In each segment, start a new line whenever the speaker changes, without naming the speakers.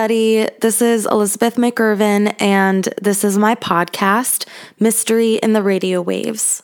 Everybody. This is Elizabeth McIrvin, and this is my podcast, Mystery in the Radio Waves.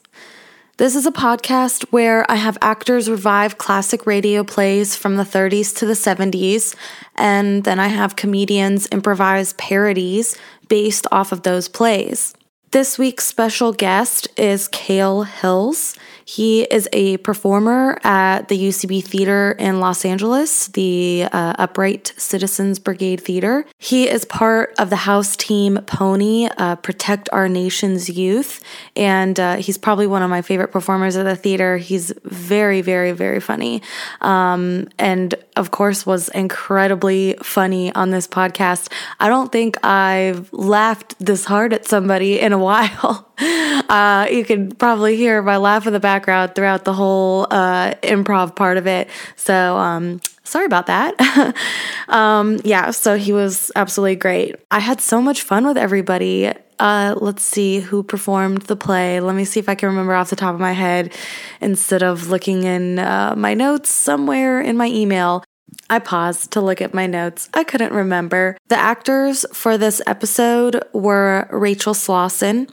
This is a podcast where I have actors revive classic radio plays from the 30s to the 70s, and then I have comedians improvise parodies based off of those plays. This week's special guest is Cale Hills. He is a performer at the UCB Theater in Los Angeles, the uh, Upright Citizens Brigade Theater. He is part of the house team Pony, uh, Protect Our Nation's Youth, and uh, he's probably one of my favorite performers at the theater. He's very, very, very funny. Um, and of course, was incredibly funny on this podcast. I don't think I've laughed this hard at somebody in a while. Uh, you can probably hear my laugh in the background throughout the whole uh, improv part of it. So, um, sorry about that. um, yeah, so he was absolutely great. I had so much fun with everybody. Uh, let's see who performed the play. Let me see if I can remember off the top of my head instead of looking in uh, my notes somewhere in my email. I paused to look at my notes. I couldn't remember. The actors for this episode were Rachel Slauson,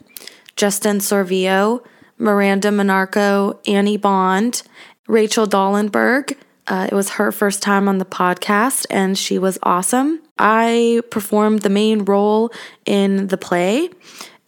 Justin Sorvillo, Miranda Monarco, Annie Bond, Rachel Dollenberg. Uh, it was her first time on the podcast, and she was awesome. I performed the main role in the play,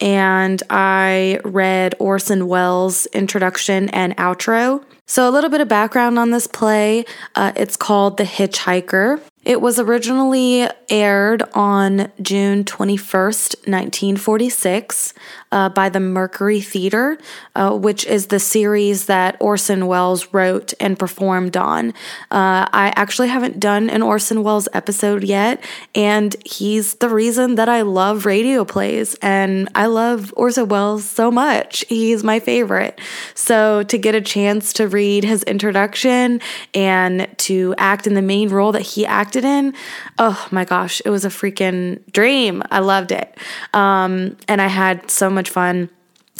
and I read Orson Welles' introduction and outro. So, a little bit of background on this play uh, it's called The Hitchhiker. It was originally aired on June 21st, 1946, uh, by the Mercury Theater, uh, which is the series that Orson Welles wrote and performed on. Uh, I actually haven't done an Orson Welles episode yet, and he's the reason that I love radio plays, and I love Orson Welles so much. He's my favorite. So to get a chance to read his introduction and to act in the main role that he acted in, oh my gosh, it was a freaking dream. I loved it. Um, and I had so much fun.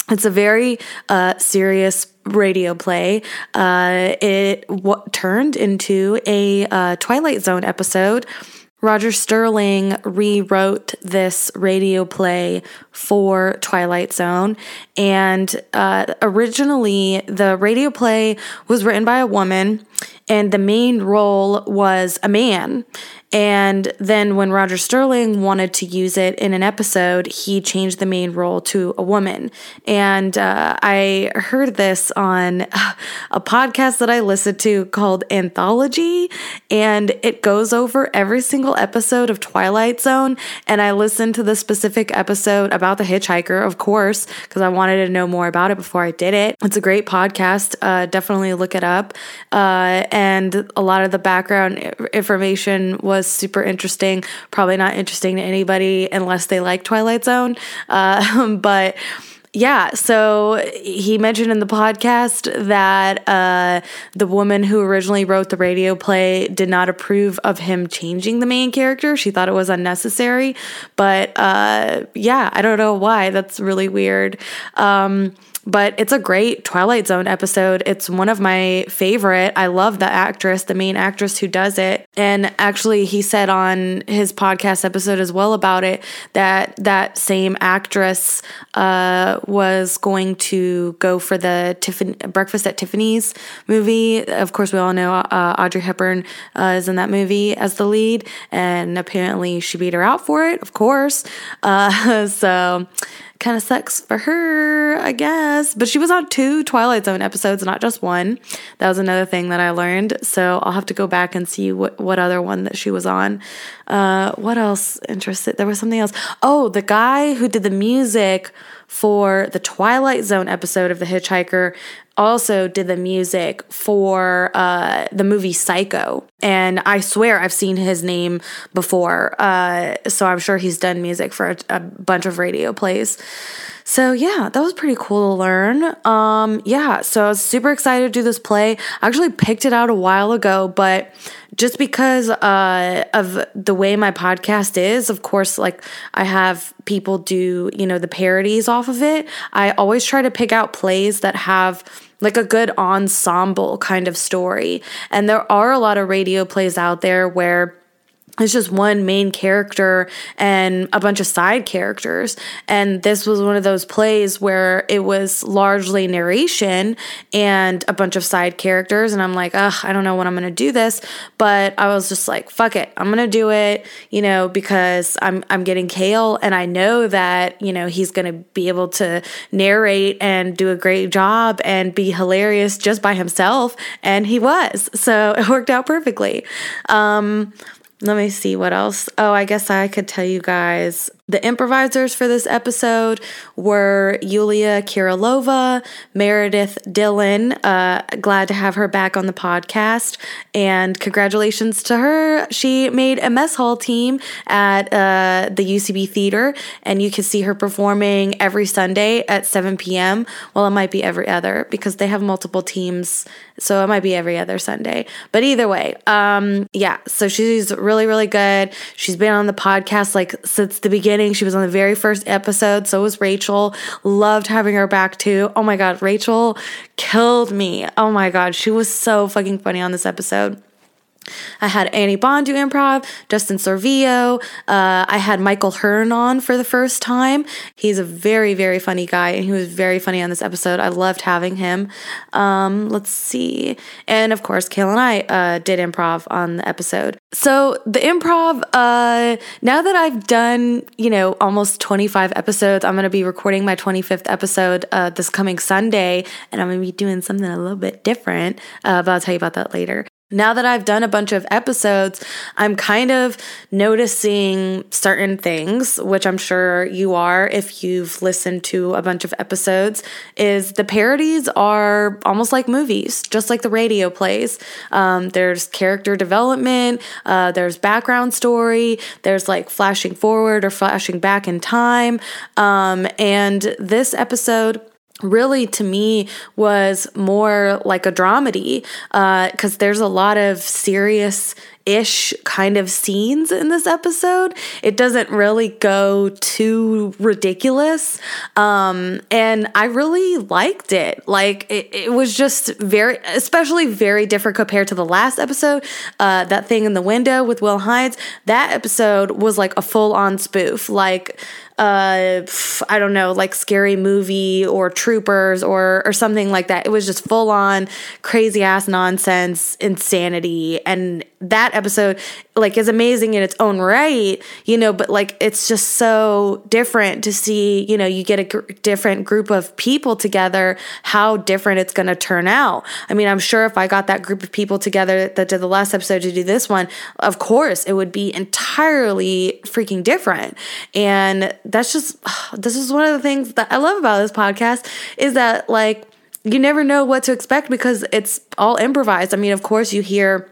It's a very uh, serious radio play. Uh, it w- turned into a uh, Twilight Zone episode. Rod Serling rewrote this radio play for Twilight Zone. And uh, originally, the radio play was written by a woman, and the main role was a man. And then when Rod Serling wanted to use it in an episode, he changed the main role to a woman. And uh, I heard this on a podcast that I listened to called Anthology, and it goes over every single episode of Twilight Zone. And I listened to the specific episode about the hitchhiker, of course, because I wanted to know more about it before I did it. It's a great podcast. Uh, definitely look it up. Uh, and a lot of the background information was super interesting. Probably not interesting to anybody unless they like Twilight Zone. Uh, but yeah, so he mentioned in the podcast that uh, the woman who originally wrote the radio play did not approve of him changing the main character. She thought it was unnecessary. But uh, yeah, I don't know why. That's really weird. Um, but it's a great Twilight Zone episode. It's one of my favorite. I love the actress, the main actress who does it. And actually, he said on his podcast episode as well about it that that same actress uh, was going to go for the Breakfast at Tiffany's movie. Of course, we all know uh, Audrey Hepburn uh, is in that movie as the lead, and apparently she beat her out for it. Of course, uh, so kind of sucks for her, I guess. But she was on two Twilight Zone episodes, not just one. That was another thing that I learned. So I'll have to go back and see what, what other one that she was on. Uh, what else interested? There was something else. Oh, the guy who did the music for the Twilight Zone episode of The Hitchhiker also did the music for uh, the movie Psycho. And I swear I've seen his name before. Uh, so I'm sure he's done music for a, a, bunch of radio plays. So yeah, that was pretty cool to learn. Um, yeah, so I was super excited to do this play. I actually picked it out a while ago, but just because uh, of the way my podcast is, of course, like I have people do, you know, the parodies off of it. I always try to pick out plays that have like a good ensemble kind of story. And there are a lot of radio plays out there where it's just one main character and a bunch of side characters. And this was one of those plays where it was largely narration and a bunch of side characters. And I'm like, ugh, I don't know when I'm going to do this. But I was just like, fuck it. I'm going to do it, you know, because I'm, I'm getting Kale and I know that, you know, he's going to be able to narrate and do a great job and be hilarious just by himself. And he was. So it worked out perfectly. Um, let me see what else. Oh, I guess I could tell you guys the improvisers for this episode were Yulia Kirilova, Meredith Dillon. Uh, glad to have her back on the podcast. And congratulations to her. She made a mess hall team at uh, the UCB Theater, and you can see her performing every Sunday at 7 p.m. Well, it might be every other because they have multiple teams. So it might be every other Sunday. But either way, um, yeah, so she's really, really good. She's been on the podcast like since the beginning beginning. She was on the very first episode. So was Rachel. Loved having her back too. Oh my God, Rachel killed me. Oh my God, she was so fucking funny on this episode. I had Annie Bond do improv, Justin Sorvillo. Uh, I had Michael Hearn on for the first time. He's a very, very funny guy, and he was very funny on this episode. I loved having him. Um, let's see. And of course, Kale and I uh, did improv on the episode. So, the improv, uh, now that I've done, you know, almost 25 episodes, I'm going to be recording my 25th episode uh, this coming Sunday, and I'm going to be doing something a little bit different, uh, but I'll tell you about that later. Now that I've done a bunch of episodes, I'm kind of noticing certain things, which I'm sure you are if you've listened to a bunch of episodes, is the parodies are almost like movies, just like the radio plays. Um, there's character development, uh, there's background story, there's like flashing forward or flashing back in time. Um, and this episode, really to me was more like a dramedy because uh, there's a lot of serious ish kind of scenes in this episode. It doesn't really go too ridiculous. Um, and I really liked it. Like, it, it was just very, especially very different compared to the last episode. Uh, that thing in the window with Will Hines, that episode was like a full on spoof. Like, uh I don't know, like scary movie or troopers or or something like that. It was just full on crazy ass nonsense, insanity and that episode like is amazing in its own right, you know, but like it's just so different to see, you know, you get a gr- different group of people together, how different it's going to turn out. I mean, I'm sure if I got that group of people together that did the last episode to do this one, of course, it would be entirely freaking different. And that's just this is one of the things that I love about this podcast is that like you never know what to expect because it's all improvised. I mean, of course you hear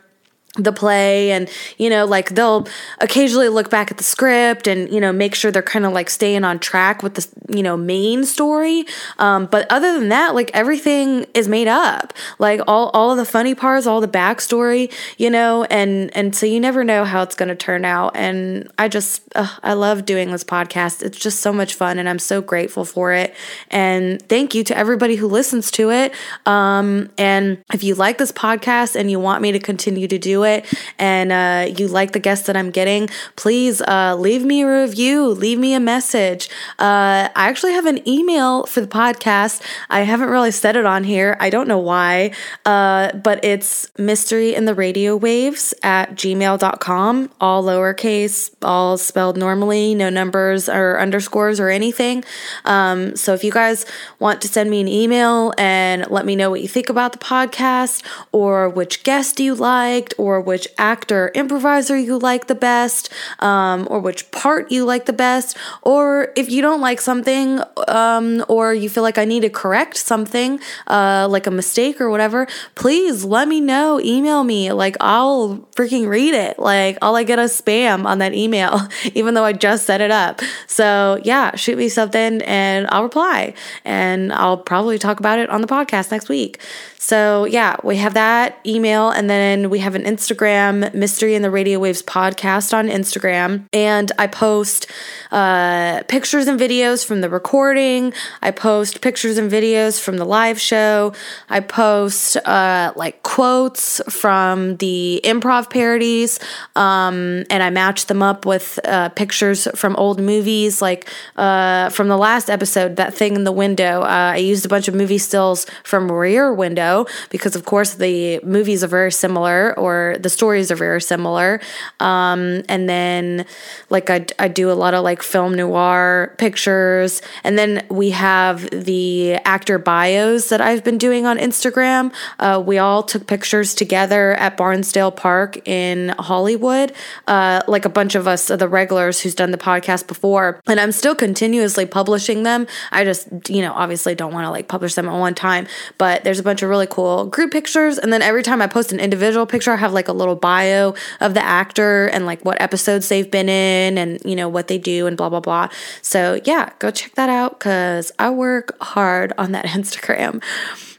the play and you know like they'll occasionally look back at the script and you know make sure they're kind of like staying on track with the you know main story. Um, but other than that like everything is made up. Like all, all of the funny parts all the backstory you know and and so you never know how it's going to turn out. And i just i love doing this podcast. It's just so much fun and i'm so grateful for it. And thank you to everybody who listens to it. Um, and if you like this podcast and you want me to continue to do it it and uh, you like the guests that I'm getting, please uh, leave me a review, leave me a message. Uh, I actually have an email for the podcast. I haven't really said it on here. I don't know why, uh, but it's mystery in the radio waves at gmail.com, all lowercase, all spelled normally, no numbers or underscores or anything. Um, so if you guys want to send me an email and let me know what you think about the podcast or which guest you liked or or which actor improviser you like the best, um, or which part you like the best, or if you don't like something, um, or you feel like I need to correct something, uh, like a mistake or whatever, please let me know. Email me. Like, I'll freaking read it. Like, all I get is spam on that email, even though I just set it up. So, yeah, shoot me something and I'll reply. And I'll probably talk about it on the podcast next week. So, yeah, we have that email and then we have an Instagram, Mystery in the Radio Waves podcast on Instagram. And I post uh, pictures and videos from the recording. I post pictures and videos from the live show. I post uh, like quotes from the improv parodies. Um, and I match them up with uh, pictures from old movies. Like uh, from the last episode, that thing in the window, uh, I used a bunch of movie stills from Rear Window because, of course, the movies are very similar or the stories are very similar. Um, and then, like, I, I do a lot of like film noir pictures. And then we have the actor bios that I've been doing on Instagram. Uh, we all took pictures together at Barnsdall Park in Hollywood, uh, like a bunch of us, the regulars who's done the podcast before. And I'm still continuously publishing them. I just, you know, obviously don't want to like publish them at one time, but there's a bunch of really cool group pictures. And then every time I post an individual picture, I have like a little bio of the actor and like what episodes they've been in and, you know, what they do and blah, blah, blah. So yeah, go check that out because I work hard on that Instagram.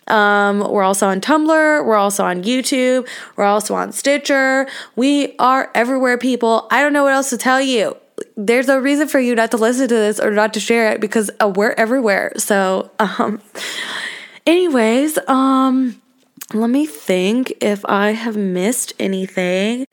Um, we're also on Tumblr. We're also on YouTube. We're also on Stitcher. We are everywhere, people. I don't know what else to tell you. There's no reason for you not to listen to this or not to share it because uh, we're everywhere. So, um, anyways, um, let me think if I have missed anything.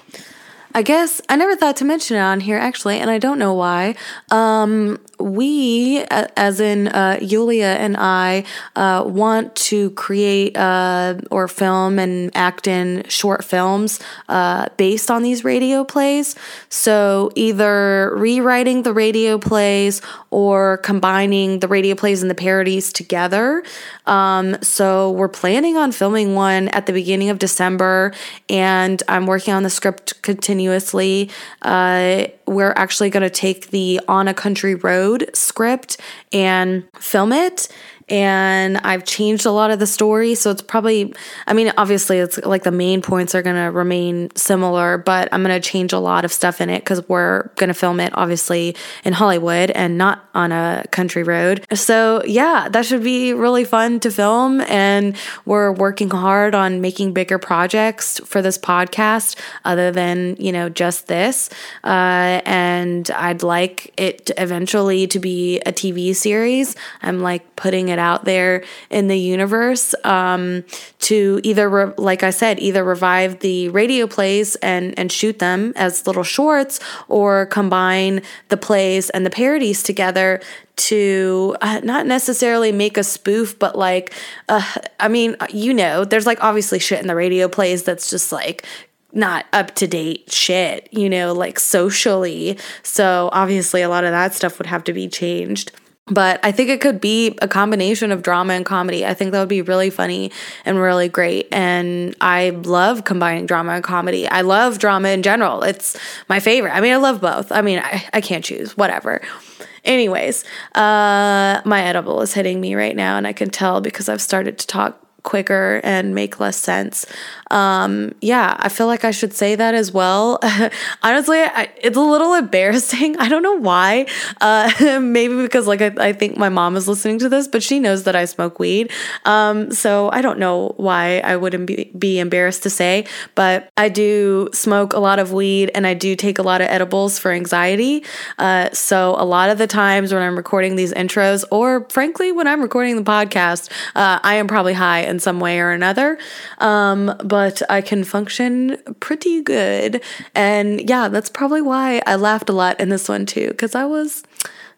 I guess I never thought to mention it on here actually, and I don't know why. Um, we, as in uh, Yulia and I, uh, want to create uh, or film and act in short films uh, based on these radio plays. So either rewriting the radio plays or combining the radio plays and the parodies together. Um, so we're planning on filming one at the beginning of December, and I'm working on the script continuously. Uh, we're actually going to take the On a Country Road script and film it and I've changed a lot of the story. So it's probably, I mean, obviously, it's like the main points are going to remain similar, but I'm going to change a lot of stuff in it because we're going to film it obviously in Hollywood and not on a country road. So yeah, that should be really fun to film. And we're working hard on making bigger projects for this podcast other than, you know, just this. Uh, and I'd like it eventually to be a TV series. I'm like putting it out there in the universe um, to either, re- like I said, either revive the radio plays and and shoot them as little shorts, or combine the plays and the parodies together to uh, not necessarily make a spoof, but like, uh, I mean, you know, there's like obviously shit in the radio plays that's just like not up to date shit, you know, like socially. So obviously, a lot of that stuff would have to be changed. But I think it could be a combination of drama and comedy. I think that would be really funny and really great. And I love combining drama and comedy. I love drama in general. It's my favorite. I mean, I love both. I mean, I, I can't choose, whatever. Anyways, uh, my edible is hitting me right now, and I can tell because I've started to talk quicker and make less sense. Um, yeah, I feel like I should say that as well. Honestly, I, it's a little embarrassing. I don't know why. Uh, maybe because like I, I, think my mom is listening to this, but she knows that I smoke weed. Um, so I don't know why I wouldn't be, be embarrassed to say, but I do smoke a lot of weed and I do take a lot of edibles for anxiety. Uh, so a lot of the times when I'm recording these intros, or frankly when I'm recording the podcast, uh, I am probably high in some way or another. Um, but I can function pretty good. And yeah, that's probably why I laughed a lot in this one too, because I was.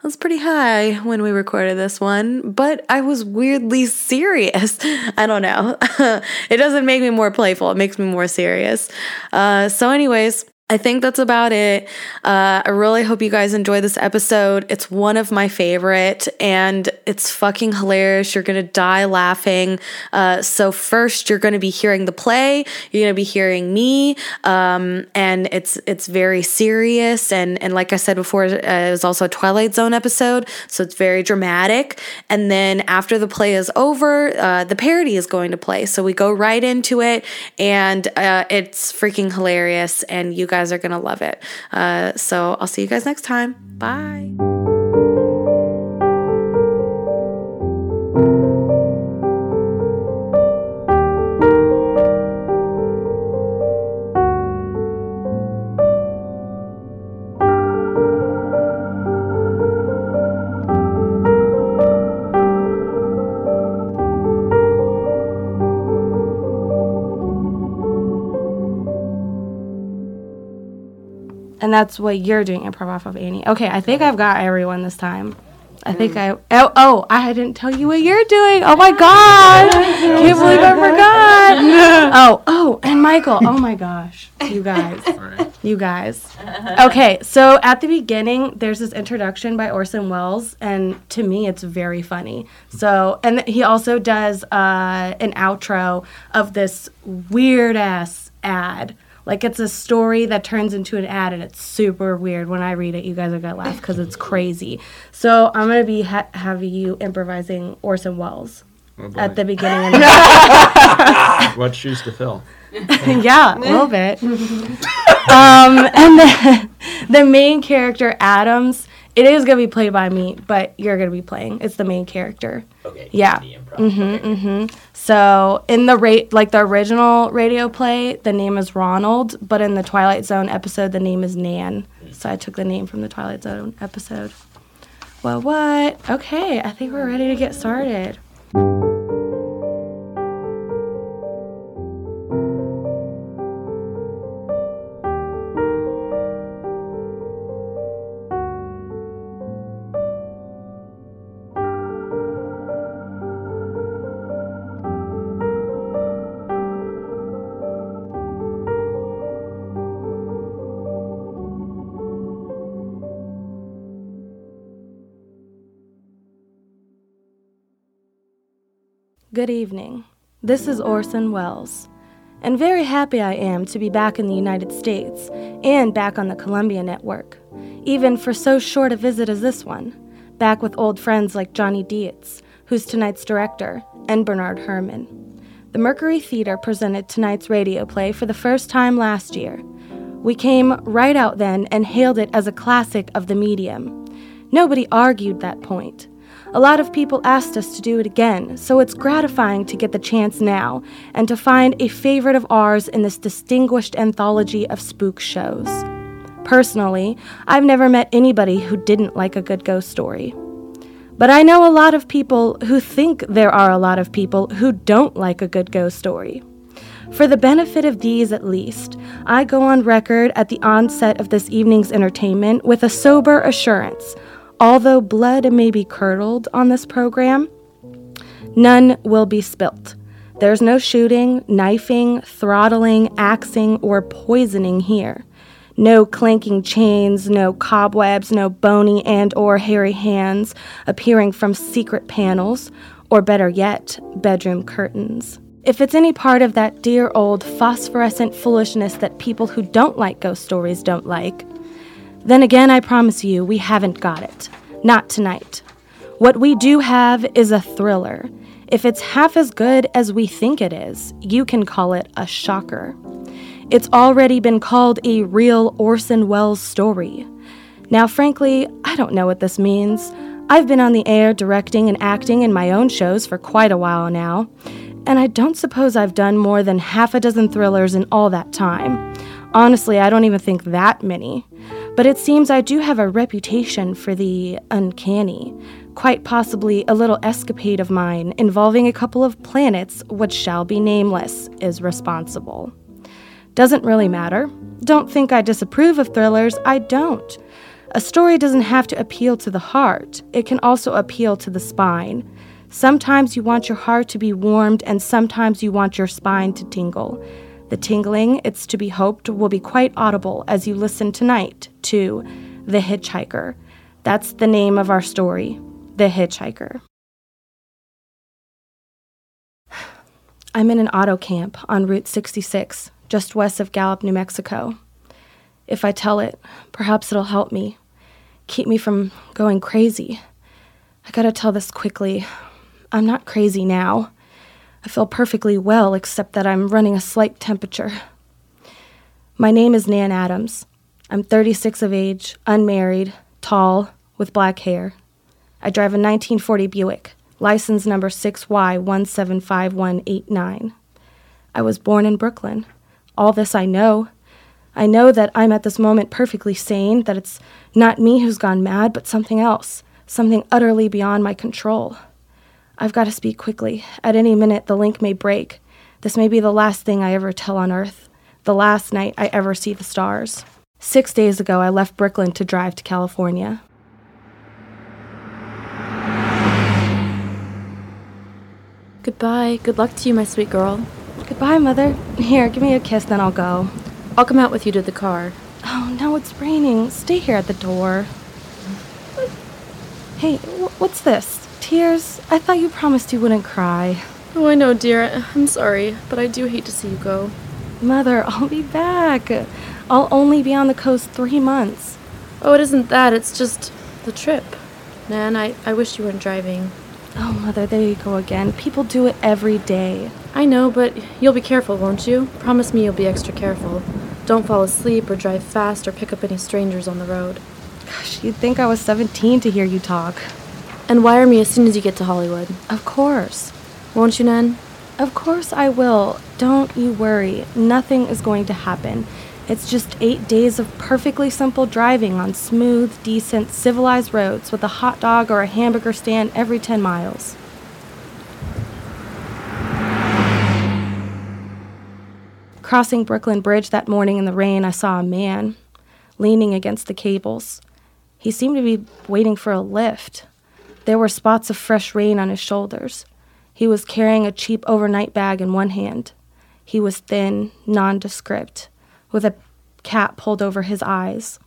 I was pretty high when we recorded this one, but I was weirdly serious. I don't know. it doesn't make me more playful, it makes me more serious. Uh, so, anyways, I think that's about it. Uh, I really hope you guys enjoy this episode. It's one of my favorite, and it's fucking hilarious. You're gonna die laughing. Uh, so first, you're gonna be hearing the play. You're gonna be hearing me, um, and it's it's very serious. And and like I said before, uh, it was also a Twilight Zone episode, so it's very dramatic. And then after the play is over, uh, the parody is going to play. So we go right into it, and uh, it's freaking hilarious. And you guys guys are going to love it. Uh, so I'll see you guys next time. Bye.
And that's what you're doing improv off of Annie. Okay, I think I've got everyone this time. I think I oh oh I didn't tell you what you're doing. Oh my god! Can't believe I forgot. Oh oh and Michael. Oh my gosh, you guys, you guys. Okay, so at the beginning there's this introduction by Orson Welles, and to me it's very funny. So and he also does uh, an outro of this weird ass ad. Like it's a story that turns into an ad, and it's super weird. When I read it, you guys are gonna laugh because it's crazy. So I'm gonna be ha- having you improvising Orson Welles
Oh,
at the beginning. And
what shoes to fill?
yeah, a little bit. um, and then the main character, Adams, it is gonna be played by me, but you're gonna be playing. It's the main character.
Okay.
Yeah.
Improv. Mm-hmm, okay. Mm-hmm.
So in the rate, like the original radio play, the name is Ronald, but in the Twilight Zone episode, the name is Nan. Hmm. So I took the name from the Twilight Zone episode. Well, what? Okay, I think we're ready to get started. Good evening. This is Orson Welles. And very happy I am to be back in the United States and back on the Columbia Network, even for so short a visit as this one, back with old friends like Johnny Dietz, who's tonight's director, and Bernard Herrmann. The Mercury Theater presented tonight's radio play for the first time last year. We came right out then and hailed it as a classic of the medium. Nobody argued that point. A lot of people asked us to do it again, so it's gratifying to get the chance now and to find a favorite of ours in this distinguished anthology of spook shows. Personally, I've never met anybody who didn't like a good ghost story. But I know a lot of people who think there are a lot of people who don't like a good ghost story. For the benefit of these, at least, I go on record at the onset of this evening's entertainment with a sober assurance although blood may be curdled on this program, none will be spilt. There's no shooting, knifing, throttling, axing, or poisoning here. No clanking chains, no cobwebs, no bony and or hairy hands appearing from secret panels, or better yet, bedroom curtains. If it's any part of that dear old phosphorescent foolishness that people who don't like ghost stories don't like, then again, I promise you, we haven't got it. Not tonight. What we do have is a thriller. If it's half as good as we think it is, you can call it a shocker. It's already been called a real Orson Welles story. Now, frankly, I don't know what this means. I've been on the air directing and acting in my own shows for quite a while now, and I don't suppose I've done more than half a dozen thrillers in all that time. Honestly, I don't even think that many. But it seems I do have a reputation for the uncanny. Quite possibly a little escapade of mine involving a couple of planets, which shall be nameless, is responsible. Doesn't really matter. Don't think I disapprove of thrillers, I don't. A story doesn't have to appeal to the heart, it can also appeal to the spine. Sometimes you want your heart to be warmed, and sometimes you want your spine to tingle. The tingling, it's to be hoped, will be quite audible as you listen tonight to The Hitchhiker. That's the name of our story, The Hitchhiker. I'm in an auto camp on Route 66, just west of Gallup, New Mexico. If I tell it, perhaps it'll help me, keep me from going crazy. I gotta tell this quickly. I'm not crazy now. I feel perfectly well, except that I'm running a slight temperature. My name is Nan Adams. I'm 36 of age, unmarried, tall, with black hair. I drive a 1940 Buick, license number 6Y175189. I was born in Brooklyn. All this I know. I know that I'm at this moment perfectly sane, that it's not me who's gone mad, but something else, something utterly beyond my control. I've got to speak quickly. At any minute, the link may break. This may be the last thing I ever tell on Earth, the last night I ever see the stars. Six days ago, I left Brooklyn to drive to California.
Goodbye. Good luck to you, my sweet girl.
Goodbye, Mother. Here, give me a kiss, then I'll go.
I'll come out with you to the car.
Oh, no, it's raining. Stay here at the door. Hey, wh- what's this? Tears? I thought you promised you wouldn't cry.
Oh, I know, dear. I'm sorry, but I do hate to see you go.
Mother, I'll be back. I'll only be on the coast three months.
Oh, it isn't that. It's just the trip. Nan, I, I wish you weren't driving.
Oh, Mother, there you go again. People do it every day.
I know, but you'll be careful, won't you? Promise me you'll be extra careful. Don't fall asleep or drive fast or pick up any strangers on the road.
Gosh, you'd think I was 17 to hear you talk.
And wire me as soon as you get to Hollywood.
Of course.
Won't you, Nan?
Of course I will. Don't you worry. Nothing is going to happen. It's just eight days of perfectly simple driving on smooth, decent, civilized roads with a hot dog or a hamburger stand every 10 miles. Crossing Brooklyn Bridge that morning in the rain, I saw a man leaning against the cables. He seemed to be waiting for a lift. There were spots of fresh rain on his shoulders. He was carrying a cheap overnight bag in one hand. He was thin, nondescript, with a cap pulled over his eyes.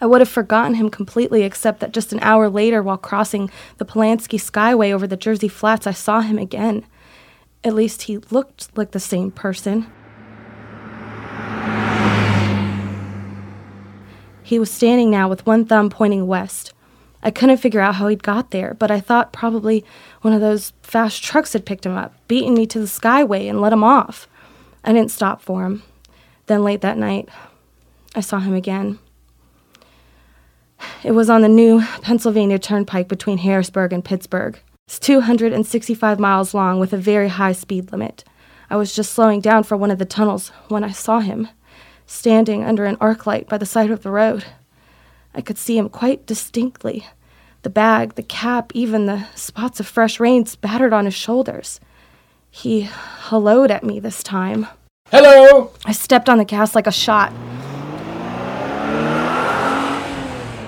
I would have forgotten him completely, except that just an hour later, while crossing the Pulaski Skyway over the Jersey Flats, I saw him again. At least he looked like the same person. He was standing now with one thumb pointing west. I couldn't figure out how he'd got there, but I thought probably one of those fast trucks had picked him up, beaten me to the Skyway, and let him off. I didn't stop for him. Then late that night, I saw him again. It was on the new Pennsylvania Turnpike between Harrisburg and Pittsburgh. It's 265 miles long with a very high speed limit. I was just slowing down for one of the tunnels when I saw him, standing under an arc light by the side of the road. I could see him quite distinctly the bag, the cap, even the spots of fresh rain spattered on his shoulders. He helloed at me this time.
Hello!
I stepped on the gas like a shot.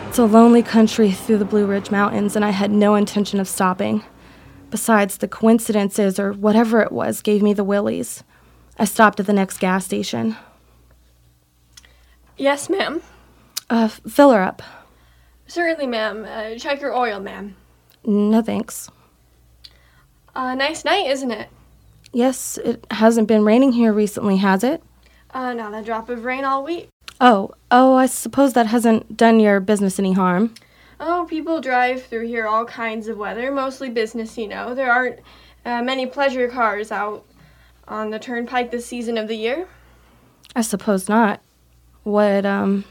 It's a lonely country through the Blue Ridge Mountains, and I had no intention of stopping. Besides, the coincidences or whatever it was gave me the willies. I stopped at the next gas station.
Yes, ma'am.
Uh, fill her up.
Certainly, ma'am. Uh, check your oil, ma'am.
No thanks.
Uh, nice night, isn't it?
Yes, it hasn't been raining here recently, has it?
Uh, not a drop of rain all week.
Oh, oh, I suppose that hasn't done your business any harm.
Oh, people drive through here all kinds of weather, mostly business, you know. There aren't uh, many pleasure cars out on the turnpike this season of the year.
I suppose not. What, um,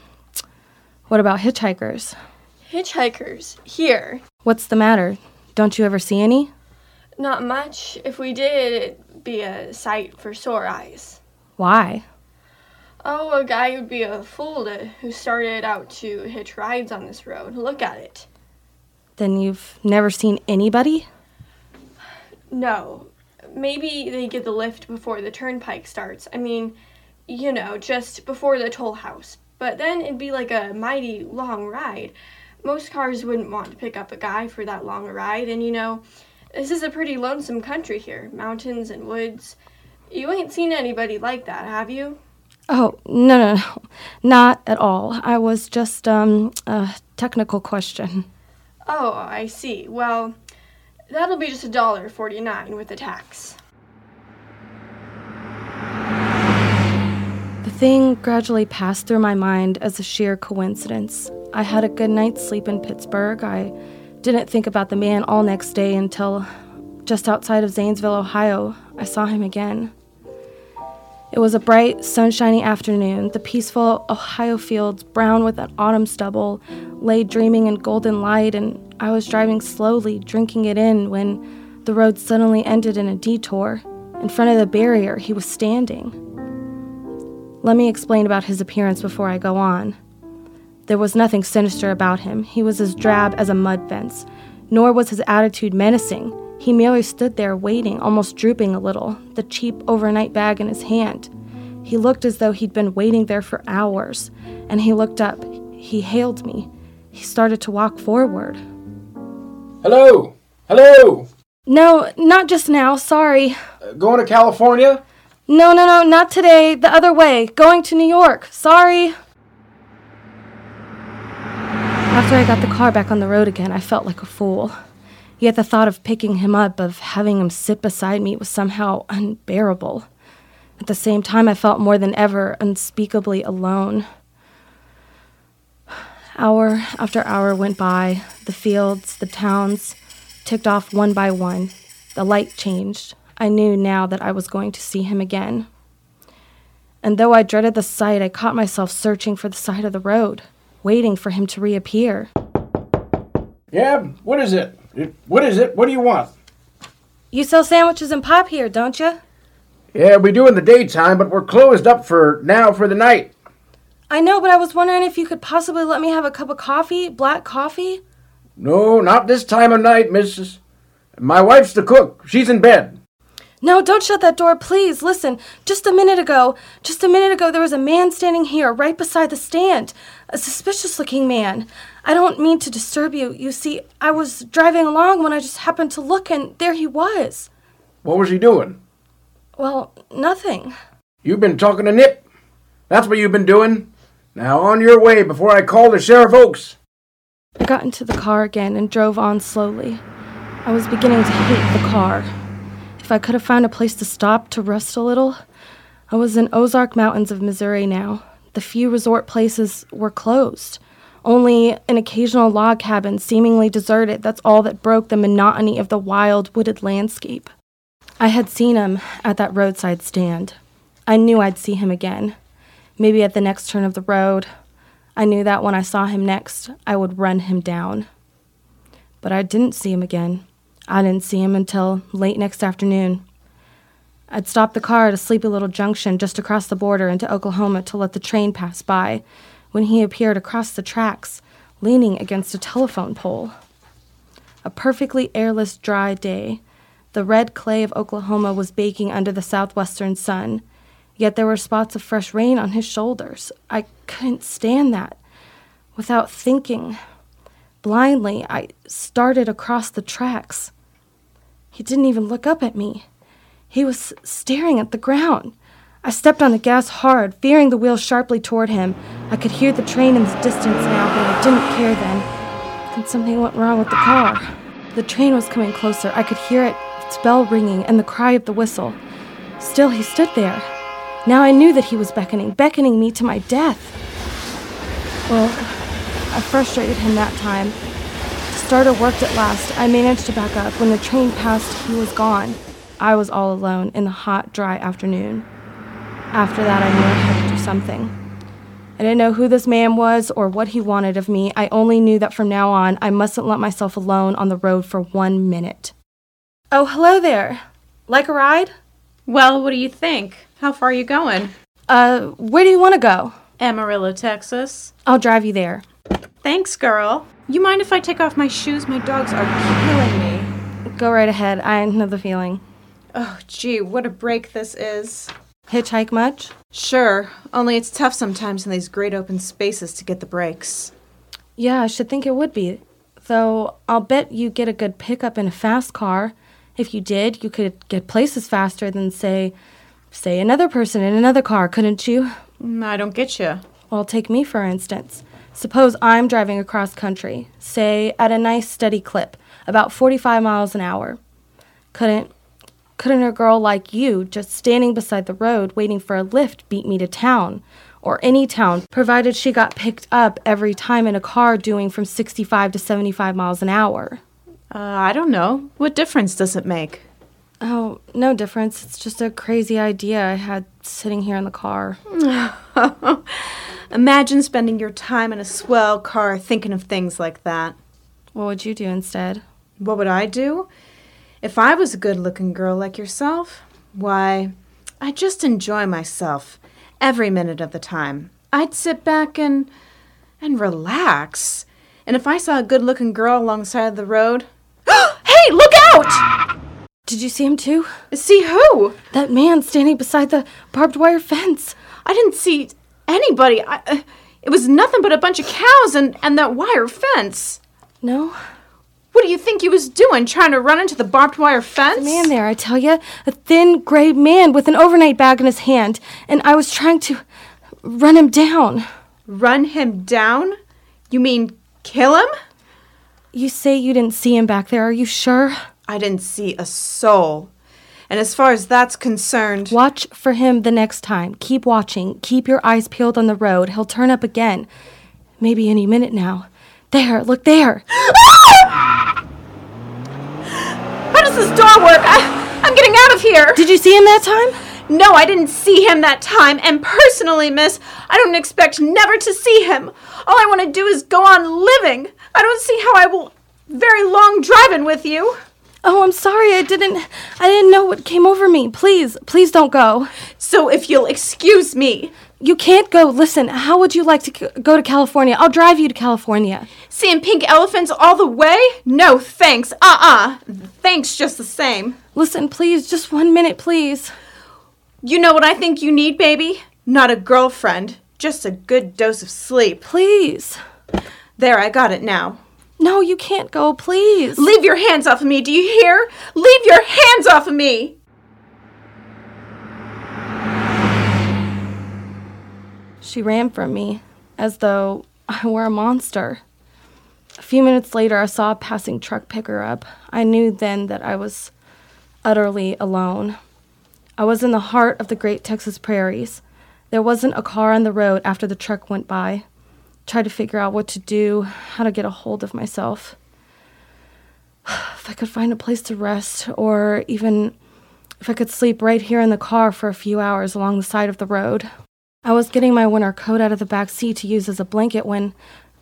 what about hitchhikers?
Hitchhikers, here.
What's the matter? Don't you ever see any?
Not much. If we did, it'd be a sight for sore eyes.
Why?
Oh, a guy would be a fool to, who started out to hitch rides on this road. Look at it.
Then you've never seen anybody?
No. Maybe they get the lift before the turnpike starts. I mean, you know, just before the toll house. But then it'd be like a mighty long ride. Most cars wouldn't want to pick up a guy for that long a ride, and you know, this is a pretty lonesome country here mountains and woods. You ain't seen anybody like that, have you?
Oh, no, no, no. Not at all. I was just, um, a technical question.
Oh, I see. Well, that'll be just a dollar forty nine with the tax.
The thing gradually passed through my mind as a sheer coincidence. I had a good night's sleep in Pittsburgh. I didn't think about the man all next day until just outside of Zanesville, Ohio, I saw him again. It was a bright, sunshiny afternoon. The peaceful Ohio fields, brown with an autumn stubble, lay dreaming in golden light, and I was driving slowly, drinking it in, when the road suddenly ended in a detour. In front of the barrier, he was standing. Let me explain about his appearance before I go on. There was nothing sinister about him. He was as drab as a mud fence, nor was his attitude menacing. He merely stood there waiting, almost drooping a little, the cheap overnight bag in his hand. He looked as though he'd been waiting there for hours, and he looked up. He hailed me. He started to walk forward.
Hello! Hello!
No, not just now, sorry.
Uh, going to California?
No, no, no, not today. The other way. Going to New York. Sorry. After I got the car back on the road again, I felt like a fool. Yet the thought of picking him up, of having him sit beside me, was somehow unbearable. At the same time, I felt more than ever unspeakably alone. Hour after hour went by, the fields, the towns, ticked off one by one. The light changed. I knew now that I was going to see him again. And though I dreaded the sight, I caught myself searching for the side of the road, waiting for him to reappear.
Yeah, what is it? it what is it? What do you want?
You sell sandwiches and pop here, don't you?
Yeah, we do in the daytime, but we're closed up for now for the night.
I know, but I was wondering if you could possibly let me have a cup of coffee, black coffee?
No, not this time of night, missus. My wife's the cook. She's in bed.
No, don't shut that door, please. Listen, just a minute ago, just a minute ago, there was a man standing here, right beside the stand. A suspicious looking man. I don't mean to disturb you. You see, I was driving along when I just happened to look, and there he was.
What was he doing?
Well, nothing.
You've been talking to Nip. That's what you've been doing. Now on your way before I call the Sheriff Oaks.
I got into the car again and drove on slowly. I was beginning to hate the car. If I could have found a place to stop to rest a little. I was in Ozark Mountains of Missouri now. The few resort places were closed. Only an occasional log cabin, seemingly deserted, that's all that broke the monotony of the wild, wooded landscape. I had seen him at that roadside stand. I knew I'd see him again. Maybe at the next turn of the road. I knew that when I saw him next, I would run him down. But I didn't see him again. I didn't see him until late next afternoon. I'd stopped the car at a sleepy little junction just across the border into Oklahoma to let the train pass by when he appeared across the tracks, leaning against a telephone pole. A perfectly airless, dry day. The red clay of Oklahoma was baking under the southwestern sun, yet there were spots of fresh rain on his shoulders. I couldn't stand that. Without thinking, blindly, I started across the tracks. He didn't even look up at me. He was staring at the ground. I stepped on the gas hard, veering the wheel sharply toward him. I could hear the train in the distance now, but I didn't care then. Then something went wrong with the car. The train was coming closer. I could hear it, its bell ringing, and the cry of the whistle. Still, he stood there. Now I knew that he was beckoning, beckoning me to my death. Well, I frustrated him that time. The starter worked at last. I managed to back up. When the train passed, he was gone. I was all alone in the hot, dry afternoon. After that, I knew I had to do something. I didn't know who this man was or what he wanted of me. I only knew that from now on, I mustn't let myself alone on the road for one minute. Oh, hello there. Like a ride?
Well, what do you think? How far are you going?
Uh, where do you want to go?
Amarillo, Texas.
I'll drive you there.
Thanks, girl. You mind if I take off my shoes? My dogs are killing me.
Go right ahead. I know the feeling.
Oh, gee, what a break this is.
Hitchhike much?
Sure, only it's tough sometimes in these great open spaces to get the breaks.
Yeah, I should think it would be. Though I'll bet you get a good pickup in a fast car. If you did, you could get places faster than, say, say another person in another car, couldn't you?
Mm, I don't get you.
Well, take me for instance. Suppose I'm driving across country, say at a nice steady clip, about 45 miles an hour. Couldn't couldn't a girl like you, just standing beside the road waiting for a lift, beat me to town? Or any town, provided she got picked up every time in a car doing from 65 to 75 miles an hour?
Uh, I don't know. What difference does it make?
Oh, no difference. It's just a crazy idea I had sitting here in the car.
Imagine spending your time in a swell car thinking of things like that.
What would you do instead?
What would I do? If I was a good looking girl like yourself, why, I'd just enjoy myself every minute of the time. I'd sit back and. and relax. And if I saw a good looking girl alongside of the road. hey, look out!
Did you see him too?
See who?
That man standing beside the barbed wire fence.
I didn't see anybody. I, uh, it was nothing but a bunch of cows and, and that wire fence.
No?
What do you think he was doing? Trying to run into the barbed wire fence?
The man there, I tell you. A thin, gray man with an overnight bag in his hand. And I was trying to run him down.
Run him down? You mean kill him?
You say you didn't see him back there. Are you sure?
I didn't see a soul. And as far as that's concerned,
Watch for him the next time. Keep watching. Keep your eyes peeled on the road. He'll turn up again. Maybe any minute now. There, look there.
how does this door work? I, I'm getting out of here.
Did you see him that time?
No, I didn't see him that time. And personally, miss, I don't expect never to see him. All I want to do is go on living. I don't see how I will very long driving with you.
Oh, I'm sorry. I didn't I didn't know what came over me. Please, please don't go.
So if you'll excuse me,
You can't go. Listen, how would you like to c- go to California? I'll drive you to California.
seeing pink elephants all the way? No, thanks. Uh-uh. Thanks just the same.
Listen, please, just one minute, please.
You know what I think you need, baby? Not a girlfriend, just a good dose of sleep.
Please.
There, I got it now.
No, you can't go, please.
Leave your hands off of me, do you hear? Leave your hands off of me!
She ran from me as though I were a monster. A few minutes later, I saw a passing truck pick her up. I knew then that I was utterly alone. I was in the heart of the great Texas prairies. There wasn't a car on the road after the truck went by. Tried to figure out what to do, how to get a hold of myself. If I could find a place to rest, or even if I could sleep right here in the car for a few hours along the side of the road. I was getting my winter coat out of the back seat to use as a blanket when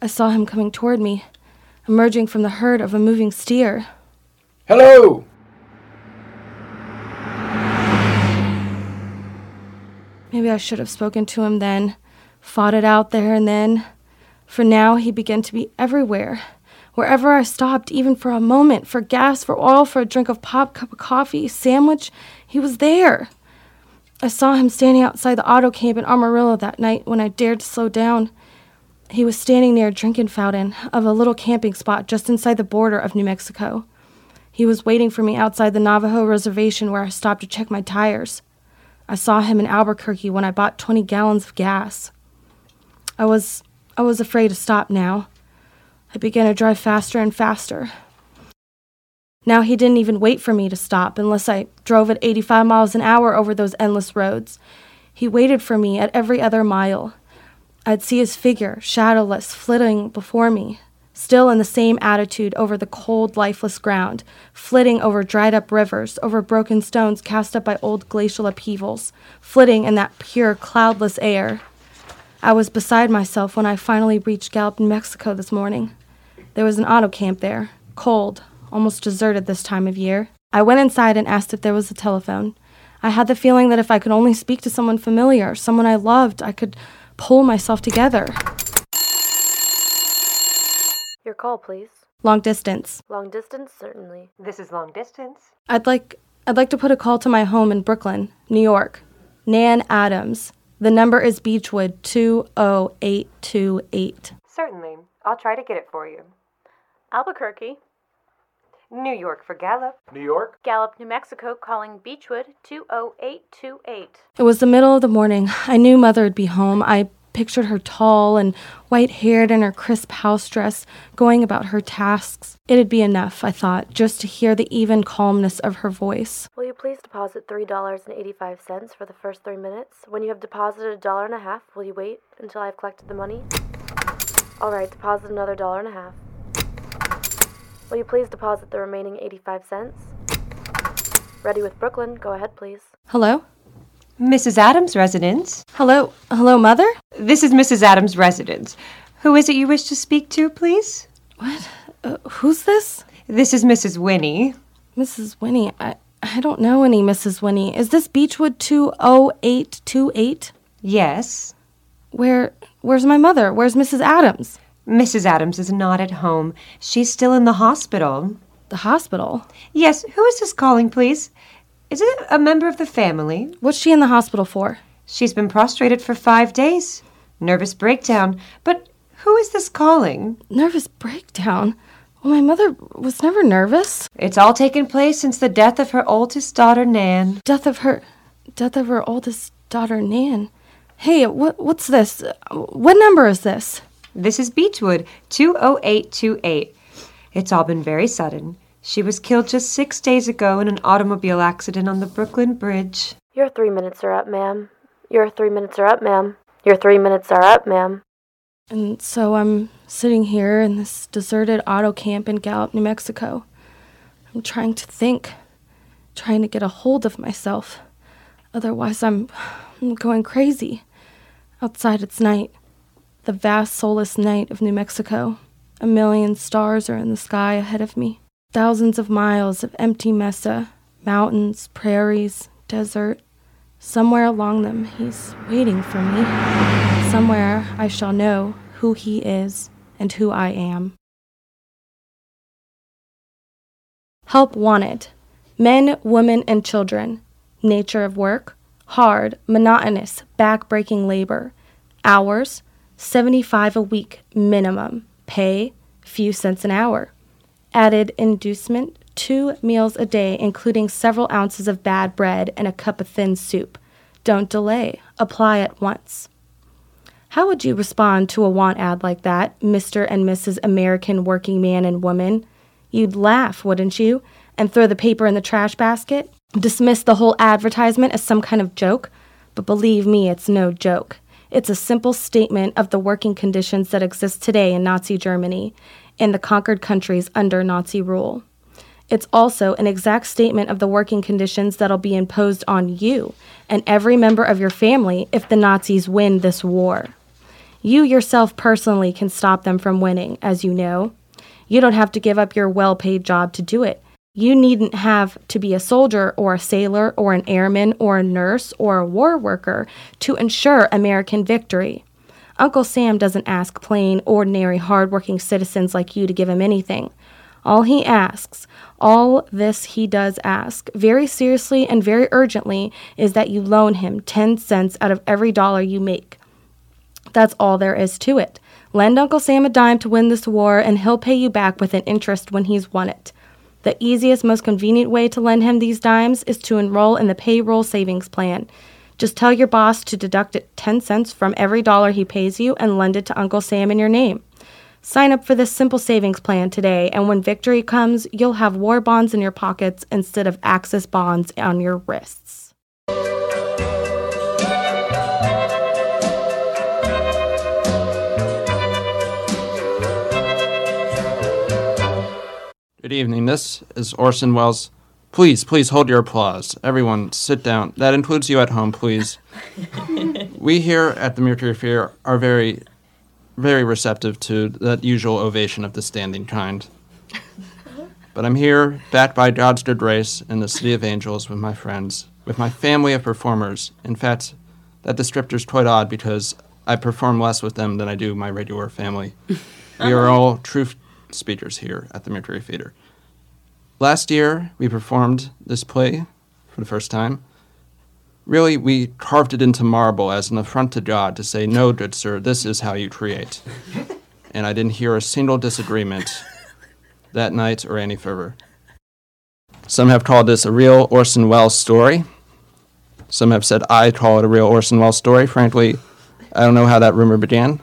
I saw him coming toward me, emerging from the herd of a moving steer.
Hello!
Maybe I should have spoken to him then, fought it out there and then. For now, he began to be everywhere. Wherever I stopped, even for a moment, for gas, for oil, for a drink of pop, cup of coffee, sandwich, he was there. I saw him standing outside the auto camp in Amarillo that night when I dared to slow down. He was standing near a drinking fountain of a little camping spot just inside the border of New Mexico. He was waiting for me outside the Navajo reservation where I stopped to check my tires. I saw him in Albuquerque when I bought 20 gallons of gas. I was I was afraid to stop now. I began to drive faster and faster. Now he didn't even wait for me to stop unless I drove at 85 miles an hour over those endless roads. He waited for me at every other mile. I'd see his figure, shadowless, flitting before me, still in the same attitude over the cold, lifeless ground, flitting over dried up rivers, over broken stones cast up by old glacial upheavals, flitting in that pure, cloudless air. I was beside myself when I finally reached Gallup, New Mexico this morning. There was an auto camp there, cold, almost deserted this time of year. I went inside and asked if there was a telephone. I had the feeling that if I could only speak to someone familiar, someone I loved, I could pull myself together.
Your call, please.
Long distance.
Long distance, certainly.
This is long distance.
I'd like I'd like to put a call to my home in Brooklyn, New York. Nan Adams. The number is Beechwood 20828.
Certainly. I'll try to get it for you.
Albuquerque.
New York for Gallup.
New York?
Gallup, New Mexico, calling Beechwood 20828.
It was the middle of the morning. I knew Mother would be home. I pictured her tall and white haired in her crisp house dress, going about her tasks. It'd be enough, I thought, just to hear the even calmness of her voice.
Will you please deposit $3.85 for the first three minutes? When you have deposited a dollar and a half, will you wait until I've collected the money? All right, deposit another dollar and a half. Will you please deposit the remaining 85 cents? Ready with Brooklyn. Go ahead, please.
Hello?
Mrs. Adams' residence.
Hello? Hello, Mother?
This is Mrs. Adams' residence. Who is it you wish to speak to, please?
What? Uh, who's this?
This is Mrs. Winnie.
Mrs. Winnie. I, I don't know any Mrs. Winnie. Is this Beechwood 20828?
Yes.
Where where's my mother? Where's Mrs. Adams?
Mrs. Adams is not at home. She's still in the hospital.
the hospital.
Yes, who is this calling, please? Is it a member of the family?
What's she in the hospital for?
She's been prostrated for five days. Nervous breakdown. But who is this calling?
Nervous breakdown. Well, my mother was never nervous.
It's all taken place since the death of her oldest daughter, Nan.
Death of her, death of her oldest daughter, Nan. Hey, what what's this? What number is this?
This is Beechwood, 20828. It's all been very sudden. She was killed just six days ago in an automobile accident on the Brooklyn Bridge.
Your three minutes are up, ma'am. Your three minutes are up, ma'am. Your three minutes are up, ma'am.
And so I'm sitting here in this deserted auto camp in Gallup, New Mexico. I'm trying to think, trying to get a hold of myself. Otherwise, I'm, I'm going crazy. Outside, it's night. The vast, soulless night of New Mexico. A million stars are in the sky ahead of me. Thousands of miles of empty mesa, mountains, prairies, desert. Somewhere along them, he's waiting for me. Somewhere I shall know who he is and who I am. Help wanted. Men, women, and children. Nature of work. Hard, monotonous, back-breaking labor. Hours. 75 a week minimum. Pay. Few cents an hour. Added inducement. Two meals a day, including several ounces of bad bread and a cup of thin soup. Don't delay. Apply at once. How would you respond to a want ad like that, Mr. and Mrs. American Working Man and Woman? You'd laugh, wouldn't you? And throw the paper in the trash basket? Dismiss the whole advertisement as some kind of joke? But believe me, it's no joke. It's a simple statement of the working conditions that exist today in Nazi Germany, in the conquered countries under Nazi rule. It's also an exact statement of the working conditions that'll be imposed on you and every member of your family if the Nazis win this war. You yourself personally can stop them from winning, as you know. You don't have to give up your well paid job to do it. You needn't have to be a soldier or a sailor or an airman or a nurse or a war worker to ensure American victory. Uncle Sam doesn't ask plain, ordinary, hard-working citizens like you to give him anything. All he asks, all this he does ask, very seriously and very urgently, is that you loan him 10 cents out of every dollar you make. That's all there is to it. Lend Uncle Sam a dime to win this war, and he'll pay you back with an interest when he's won it. The easiest, most convenient way to lend him these dimes is to enroll in the payroll savings plan. Just tell your boss to deduct 10 cents from every dollar he pays you and lend it to Uncle Sam in your name. Sign up for this simple savings plan today, and when victory comes, you'll have war bonds in your pockets instead of Axis bonds on your wrists.
Good evening. This is Orson Welles. Please, please hold your applause. Everyone, sit down. That includes you at home, please. we here at the Mercury Theater are very, very receptive to that usual ovation of the standing kind. But I'm here, backed by God's good grace in the City of Angels with my friends, with my family of performers. In fact, that descriptor's quite odd because I perform less with them than I do my regular family. We are uh-huh. all truth speakers here at the Mercury Theater. Last year, we performed this play for the first time. Really, we carved it into marble as an affront to God to say, No, good sir, this is how you create. and I didn't hear a single disagreement that night or any further. Some have called this a real Orson Welles story. Some have said I call it a real Orson Welles story. Frankly, I don't know how that rumor began.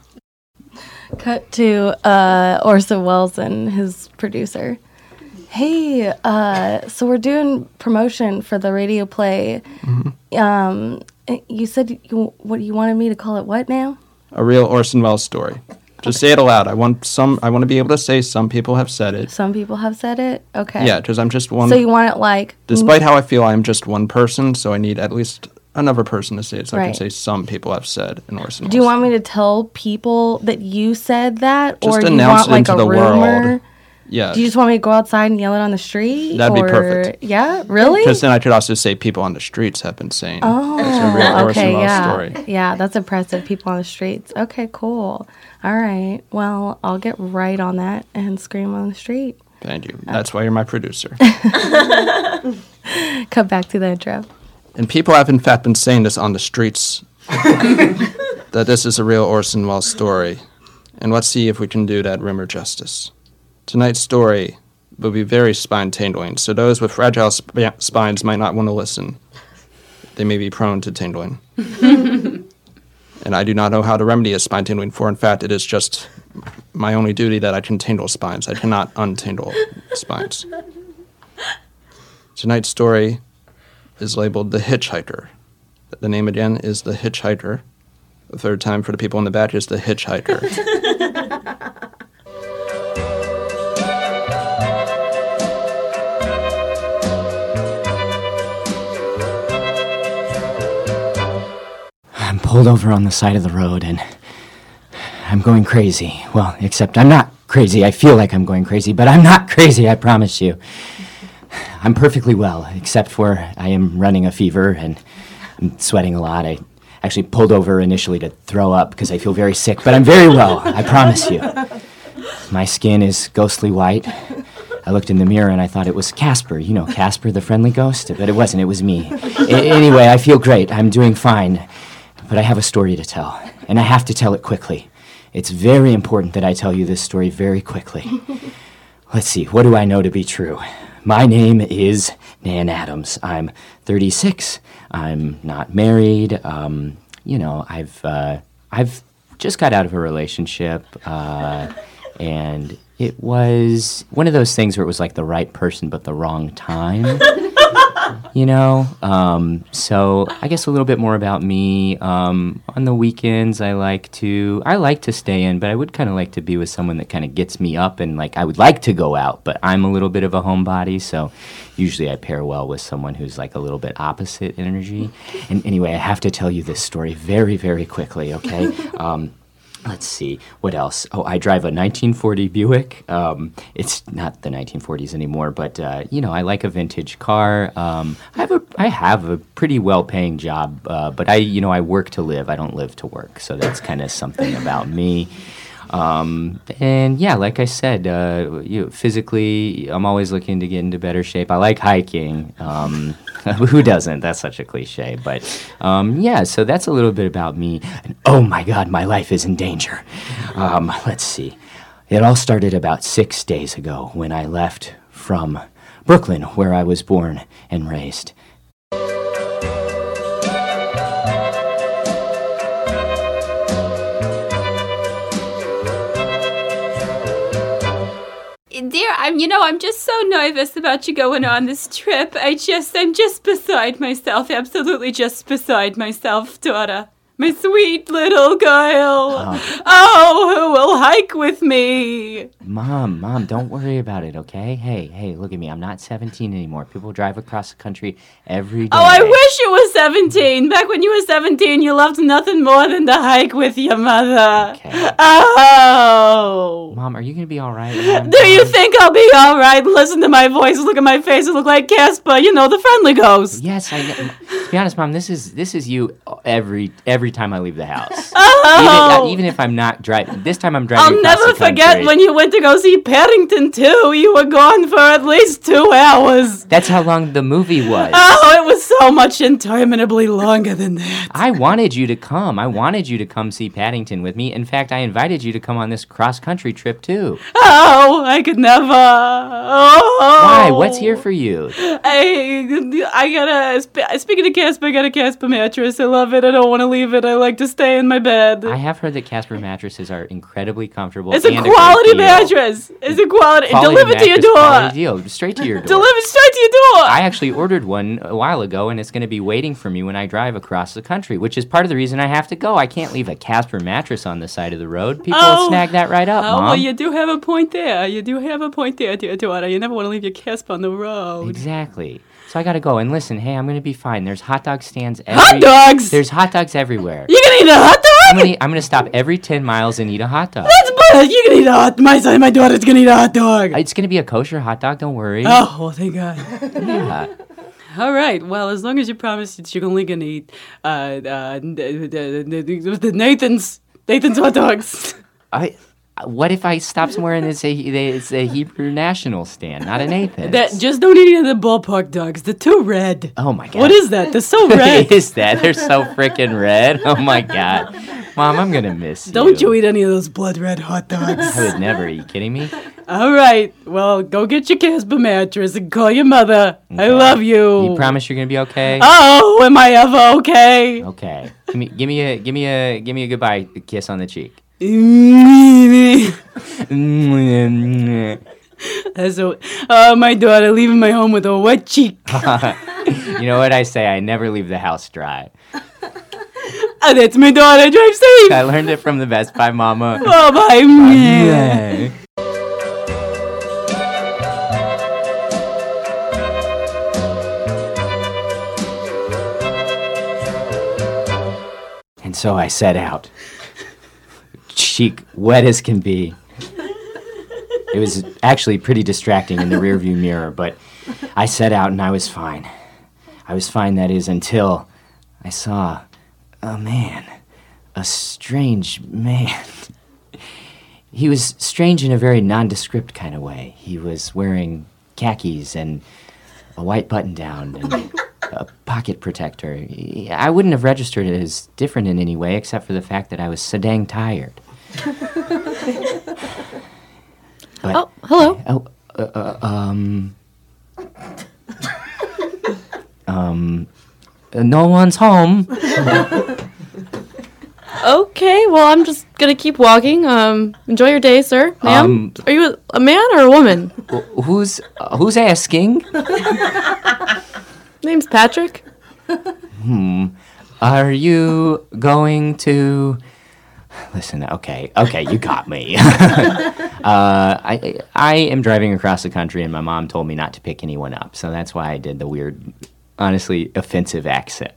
Cut to uh, Orson Welles and his producer. Hey, uh, so we're doing promotion for the radio play. Um, you said you, what you wanted me to call it? What now?
A real Orson Welles story. Just say it aloud. I want some. I want to be able to say some people have said it.
Some people have said it. Okay.
Yeah, because I'm just one.
So you want it like
despite how I feel, I am just one person, so I need at least another person to say it, so I can say some people have said an Orson.
Do you want me to tell people that you said that,
Just
or do you want
it
like
into
a
the
rumor?
world. Yeah.
Do you just want me to go outside and yell it on the street?
That'd be
or-
perfect.
Yeah, really?
Because then I could also say people on the streets have been saying.
Oh,
it's a real Orson
okay,
Welles
yeah,
story.
yeah, that's impressive. People on the streets. Okay, cool. All right. Well, I'll get right on that and scream on the street.
Thank you. That's why you're my producer.
Cut back to the intro.
And people have in fact been saying this on the streets that this is a real Orson Welles story. And let's see if we can do that rumor justice. Tonight's story will be very spine tingling, so those with fragile sp- spines might not want to listen. They may be prone to tingling. and I do not know how to remedy a spine tingling, for in fact, it is just my only duty that I can tingle spines. I cannot untingle spines. Tonight's story is labeled The Hitchhiker. The name again is The Hitchhiker. The third time for the people in the back is The Hitchhiker.
pulled over on the side of the road and I'm going crazy. Well, except I'm not crazy. I feel like I'm going crazy, but I'm not crazy, I promise you. I'm perfectly well, except for I am running a fever and I'm sweating a lot. I actually pulled over initially to throw up because I feel very sick, but I'm very well, I promise you. My skin is ghostly white. I looked in the mirror and I thought it was Casper, you know, Casper the friendly ghost, but it wasn't, it was me. A- anyway, I feel great. I'm doing fine. But I have a story to tell, and I have to tell it quickly. It's very important that I tell you this story very quickly. Let's see, what do I know to be true? My name is Nan Adams. I'm 36. I'm not married. Um, you know, I've uh, I've just got out of a relationship, uh, and it was one of those things where it was like the right person but the wrong time you know? Um, so i guess a little bit more about me. Um, on the weekends i like to i like to stay in but i would kind of like to be with someone that kind of gets me up and like i would like to go out but i'm a little bit of a homebody so usually i pair well with someone who's like a little bit opposite energy. And anyway i have to tell you this story very very quickly okay? Um, Let's see what else. Oh, I drive a 1940 Buick. Um, it's not the 1940s anymore, but uh, you know, I like a vintage car. Um, I have a I have a pretty well-paying job, uh, but I you know I work to live. I don't live to work, so that's kind of something about me. Um, and yeah, like I said, uh, you physically, I'm always looking to get into better shape. I like hiking. Um, who doesn't? That's such a cliche, but um, yeah. So that's a little bit about me. And oh my God, my life is in danger. Um, let's see. It all started about six days ago when I left from Brooklyn, where I was born and raised.
Dear, I'm you know, I'm just so nervous about you going on this trip. I just I'm just beside myself, absolutely just beside myself, daughter. My sweet little girl. Uh-huh. Oh, who will hike with me?
Mom, mom, don't worry about it, okay? Hey, hey, look at me. I'm not 17 anymore. People drive across the country every day.
Oh, I wish you were 17. Back when you were 17, you loved nothing more than to hike with your mother.
Okay.
Oh.
Mom, are you gonna be all right?
Do you think I'll be all right? Listen to my voice, look at my face, I look like Casper, you know, the friendly ghost.
Yes, I. Know. To be honest, mom, this is this is you every every time I leave the house.
Oh.
Even, uh, even if I'm not driving, this time I'm driving.
I'll never forget when you went to go see Paddington 2. You were gone for at least two hours.
That's how long the movie was.
Oh, it was so much interminably longer than that.
I wanted you to come. I wanted you to come see Paddington with me. In fact, I invited you to come on this cross country trip too.
Oh, I could never. Oh.
Why? What's here for you?
I, I gotta. sp- Speaking of Casper, I got a Casper mattress. I love it. I don't want to leave it. I like to stay in my bed.
I have heard that Casper mattresses are incredibly comfortable.
it's a quality
deal.
mattress. It's a quality.
Quality
Delivered to your door.
Quality deal, straight to your door.
Delivered straight to your door.
I actually ordered one a while ago, and it's going to be waiting for me when I drive across the country, which is part of the reason I have to go. I can't leave a Casper mattress on the side of the road. People
Oh.
will snag that right up,
Oh,
Mom.
well, you do have a point there. You do have a point there, dear daughter. You never want to leave your Casper on the road.
Exactly. So I gotta go. And listen, hey, I'm gonna be fine. There's hot dog stands. Every,
Hot dogs?
There's hot dogs everywhere.
You gonna eat a hot
I'm
dog?
gonna, I'm gonna stop every 10 miles and eat a hot dog.
That's bad. You gonna eat a hot. My son, my daughter's gonna eat a hot dog.
It's gonna be a kosher hot dog. Don't worry.
Oh, well, thank God.
Yeah.
All right. Well, as long as you promise that you're only gonna eat uh, uh, the, the, the, the Nathan's Nathan's hot dogs.
I what if I stop somewhere and it's a it's a Hebrew national stand, not an Athens?
That just don't eat any of the ballpark dogs. They're too red.
oh my god!
What is that? They're so red.
is that? They're so freaking red. Oh my god, Mom, I'm gonna miss you.
Don't you eat any of those blood red hot dogs.
I would never. Are you kidding me?
All right. Well, go get your Casper mattress and call your mother. I love you.
You promise you're gonna be okay?
Oh, am I ever okay?
Okay. Give me, give me a, give me a, give me a goodbye kiss on the cheek.
That's a, oh, uh, my daughter leaving my home with a wet cheek.
you know what I say? I never leave the house dry.
Oh, that's my daughter. Drive safe.
I learned it from the Best Buy Mama.
Bye bye.
Yeah. And so I set out. Cheek wet as can be. It was actually pretty distracting in the rearview mirror, but I set out and I was fine. I was fine, that is, until I saw a man. A strange man. he was strange in a very nondescript kind of way. He was wearing khakis and a white button down and a pocket protector. I wouldn't have registered it as different in any way except for the fact that I was so dang tired. But-
Oh, hello.
Oh, uh, uh, um. um. uh, No one's home.
Okay, well, I'm just gonna keep walking. Um, enjoy your day, sir, ma'am.
Um,
Are you a, a man or a woman?
Wh- Who's uh, who's asking?
Name's Patrick.
Hmm. Are you going to listen? Okay, okay, you got me. uh, I I am driving across the country, and my mom told me not to pick anyone up, so that's why I did the weird, honestly offensive accent.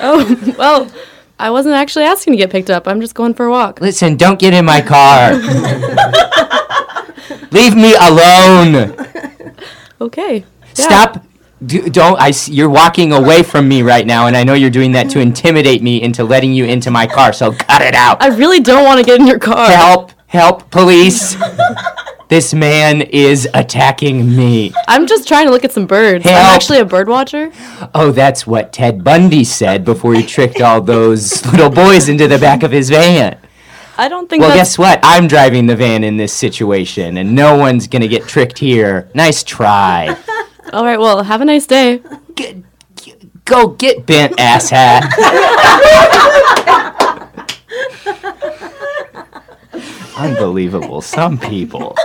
Oh, well, I wasn't actually asking to get picked up. I'm just going for a walk.
Listen, don't get in my car. Leave me alone.
Okay. Yeah.
Stop. Do, don't. I. s- You're walking away from me right now, and I know you're doing that to intimidate me into letting you into my car. So cut it out.
I really don't want to get in your car.
Help! Help! Police! this man is attacking me.
I'm just trying to look at some birds.
Help.
I'm actually a bird watcher.
Oh, that's what Ted Bundy said before he tricked all those little boys into the back of his van.
I don't think
Well,
that's
guess what? I'm driving the van in this situation, and no one's gonna get tricked here. Nice try.
All right, well, have a nice day.
Go get bent, asshat. Unbelievable. Some people.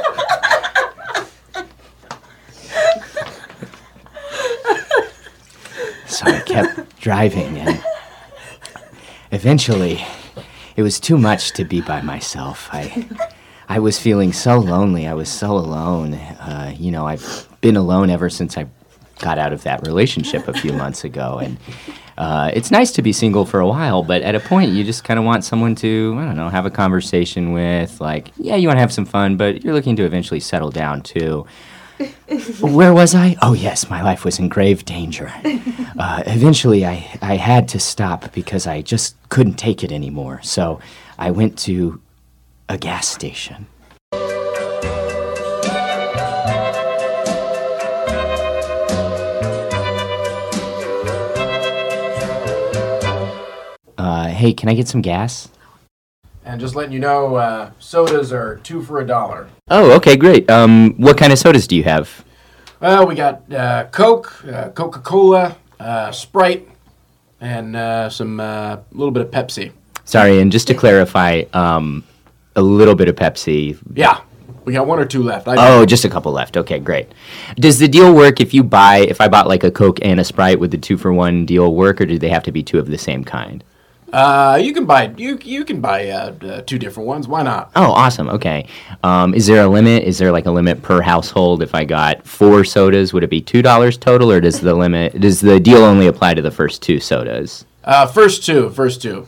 So I kept driving, and eventually, it was too much to be by myself. I, I was feeling so lonely. I was so alone. Uh, you know, I've been alone ever since I got out of that relationship a few months ago, and uh, it's nice to be single for a while. But at a point, you just kind of want someone to, I don't know, have a conversation with. Like, yeah, you want to have some fun, but you're looking to eventually settle down too. Where was I? Oh, yes, my life was in grave danger. Uh, eventually, I, I had to stop because I just couldn't take it anymore. So I went to a gas station. Uh, hey, can I get some gas?
And just letting you know, uh, sodas are two for a dollar.
Oh, okay, great. Um, what kind of sodas do you have?
Well, we got uh, Coke, uh, Coca Cola, uh, Sprite, and uh, some a little bit of Pepsi.
Sorry, and just to clarify, um, a little bit of Pepsi.
Yeah, we got one or two left. I
Oh, just a couple left. Okay, great. Does the deal work if you buy, if I bought like a Coke and a Sprite, would the two for one deal work, or do they have to be two of the same kind?
Uh, you can buy you you can buy uh, uh, two different ones. Why not?
Oh, awesome. Okay. Um, is there a limit? Is there like a limit per household? If I got four sodas, would it be two dollars total, or does the limit does the deal only apply to the first two sodas?
Uh, first two, first two.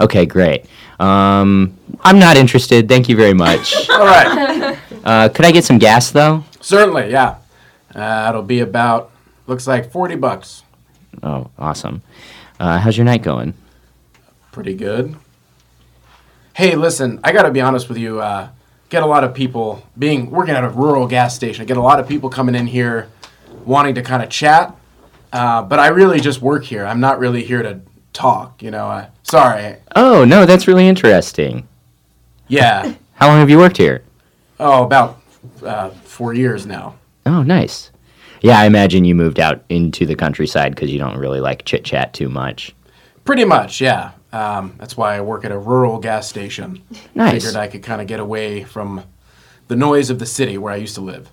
Okay, great. Um, I'm not interested. Thank you very much.
All right.
Uh, could I get some gas though?
Certainly, yeah. Uh, it'll be about looks like forty bucks.
Oh, awesome. Uh, how's your night going?
Pretty good. Hey, listen, I gotta be honest with you. Uh, get a lot of people being working at a rural gas station. I get a lot of people coming in here wanting to kind of chat, uh, but I really just work here. I'm not really here to talk. You know, uh, sorry.
Oh, no, that's really interesting.
Yeah.
How long have you worked here?
Oh, about uh, four years now.
Oh, nice. Yeah, I imagine you moved out into the countryside because you don't really like chit chat too much.
Pretty much, yeah. Um, that's why I work at a rural gas station.
Nice.
Figured I could kind of get away from the noise of the city where I used to live.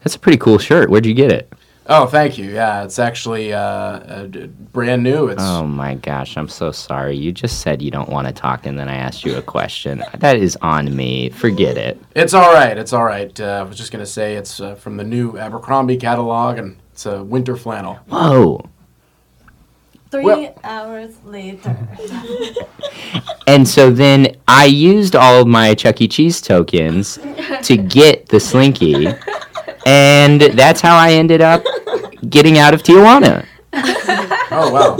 That's a pretty cool shirt. Where'd you get it?
Oh, thank you. Yeah, it's actually uh, uh, brand new. It's
Oh my gosh, I'm so sorry. You just said you don't want to talk, and then I asked you a question. That is on me. Forget it.
it's all right. It's all right. Uh, I was just gonna say it's uh, from the new Abercrombie catalog, and it's a winter flannel.
Whoa.
Three
Well-
hours later.
And so then I used all of my Chuck E. Cheese tokens to get the Slinky, and that's how I ended up getting out of Tijuana.
Oh wow!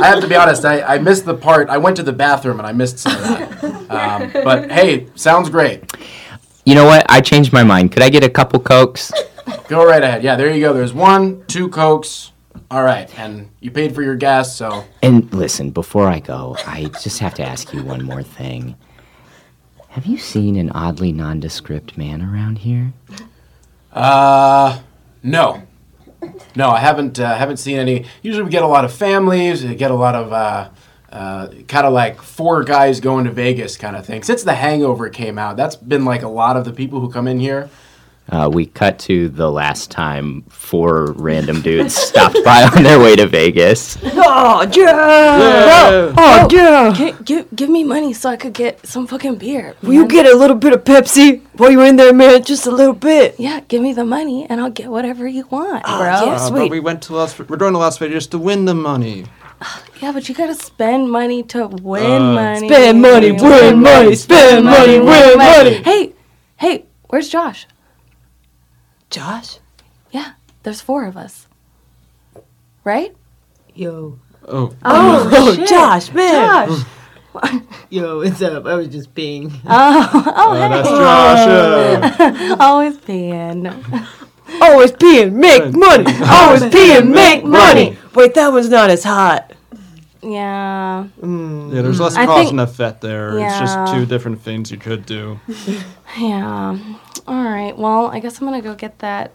I have to be honest. I, I missed the part. I went to the bathroom and I missed some of that. Um, but hey, sounds great.
You know what? I changed my mind. Could I get a couple Cokes?
Go right ahead. Yeah, there you go. There's one, two cokes. All right, and you paid for your gas, so
And listen, before I go, I just have to ask you one more thing. Have you seen an oddly nondescript man around here?
Uh, no, no, I haven't. Uh, haven't seen any. Usually, we get a lot of families. We get a lot of uh, uh, kind of like four guys going to Vegas kind of thing. Since The Hangover came out, that's been like a lot of the people who come in here.
Uh, we cut to the last time four random dudes stopped by on their way to Vegas.
Oh, yeah! Oh, yeah! Give, give, give me money so I could get some fucking beer.
Will you get a little bit of Pepsi while you're in there, man? Just a little bit.
Yeah, give me the money and I'll get whatever you want, bro.
yeah.
Uh,
sweet.
but we went to Las. We're going to Las Vegas to win the money.
Yeah, but you gotta spend money to win
Uh,
money.
Spend money, win money, spend money, win money.
Hey, hey, where's Josh?
Josh?
Yeah, there's four of us. Right?
Yo.
Oh,
Oh,
shit.
Josh, man.
Josh.
Yo, what's up? I was just being.
Oh, oh, oh, hey.
that's Josh.
Always being.
Always peeing, make money. Always peeing, make money. Wait, that was not as hot.
Yeah. Mm.
Yeah, there's less
I
cause
think-
and effect there. It's just two different things you could do.
Yeah. All right. Well, I guess I'm gonna go get that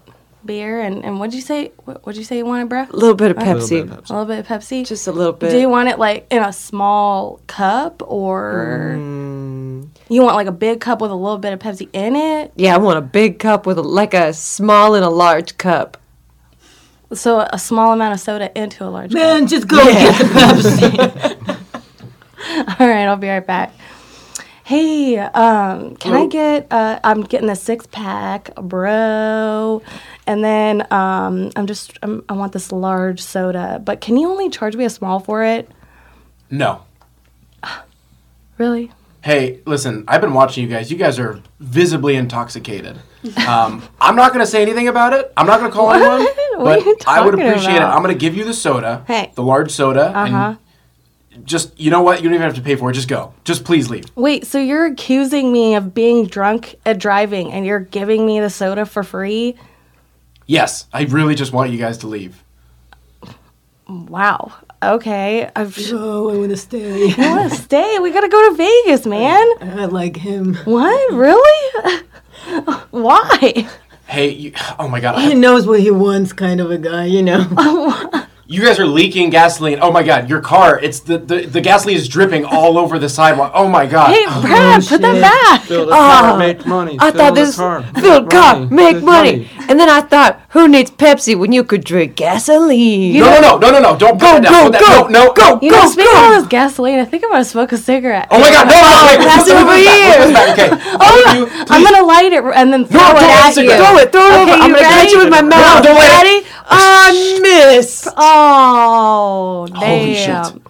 beer. And, and what'd you say? What, what'd you say you wanted, bruh?
A little bit of
A little
Pepsi.
bit of Pepsi.
A little bit of Pepsi.
Just a little bit.
Do you want it like in a small cup or
Mm,
you want like a big cup with a little bit of Pepsi in it?
yeah, I want a big cup with a, like a small and a large cup.
So a small amount of soda into a large
Man, just go get the Pepsi.
All right, I'll be right back. Hey, um, can I get? Uh, I'm getting a six pack, bro, and then um, I'm just I'm, I want this large soda. But can you only charge me a small for it?
No.
Really?
Hey, listen, I've been watching you guys. You guys are visibly intoxicated. Um, I'm not going to say anything about it. I'm not going to call anyone.
What
But
are you
I would
talking
appreciate
about?
it. I'm going to give you the soda,
Hey.
the large soda,
Uh-huh.
and just, you know what? You don't even have to pay for it. Just go. Just please leave.
Wait, so you're accusing me of being drunk at driving, and you're giving me the soda for free?
Yes, I really just want you guys to leave.
Wow. Okay. I've,
oh, I want to stay.
I want to stay. We gotta go to Vegas, man.
I like him.
What? Really? Why?
Hey, you, oh my god,
He
I,
knows what he wants, kind of a guy, you know.
you guys are leaking gasoline. Oh my god, your car, it's the, the, the gasoline is dripping all over the sidewalk. Oh my god.
Hey, Brad, put that back.
Fill the
Ah,
car, make money.
I
fill
thought
the
this
car,
filled
make
car,
money,
make money. And then I thought, who needs Pepsi when you could drink gasoline?
no, no, no, no, no, no, don't
Go,
that
go,
that,
go,
no, no,
go,
You
go,
know, speaking
go.
of this gasoline, I think I'm gonna smoke a cigarette.
Oh my god, no, no, wait,
Pass
put
it over
back, put this
here.
Okay.
Oh,
you,
I'm gonna light it and then throw
don't
it at you.
cigarette.
Throw it, throw it over. I'm gonna catch
ready?
you with my mouth.
don't let it-
Ready? I miss.
Oh, damn.
Holy shit.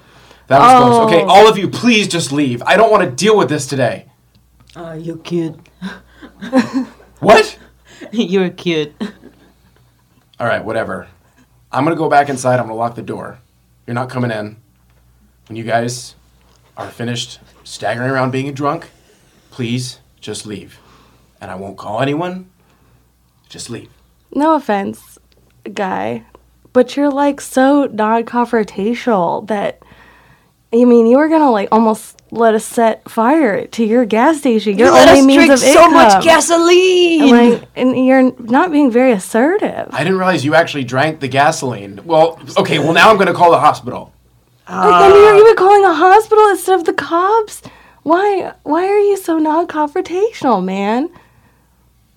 That was close. Okay,
Oh.
all of you, please just leave. I don't want to deal with this today.
Oh, you're cute.
What?
You're cute.
All right, whatever. I'm gonna go back inside. I'm gonna lock the door. You're not coming in. When you guys are finished staggering around being drunk, please just leave. and I won't call anyone. Just leave.
No offense, guy, but you're like so non-confrontational that I mean you were gonna like almost let us set fire to your gas station. Your
You let
only
us
means
drink
of
so
income.
much gasoline.
And, like, and you're not being very assertive.
I didn't realize you actually drank the gasoline. Well, okay, well, now I'm going to call the hospital.
Uh, like, and you're even calling a hospital instead of the cops. Why? Why are you so non-confrontational, man?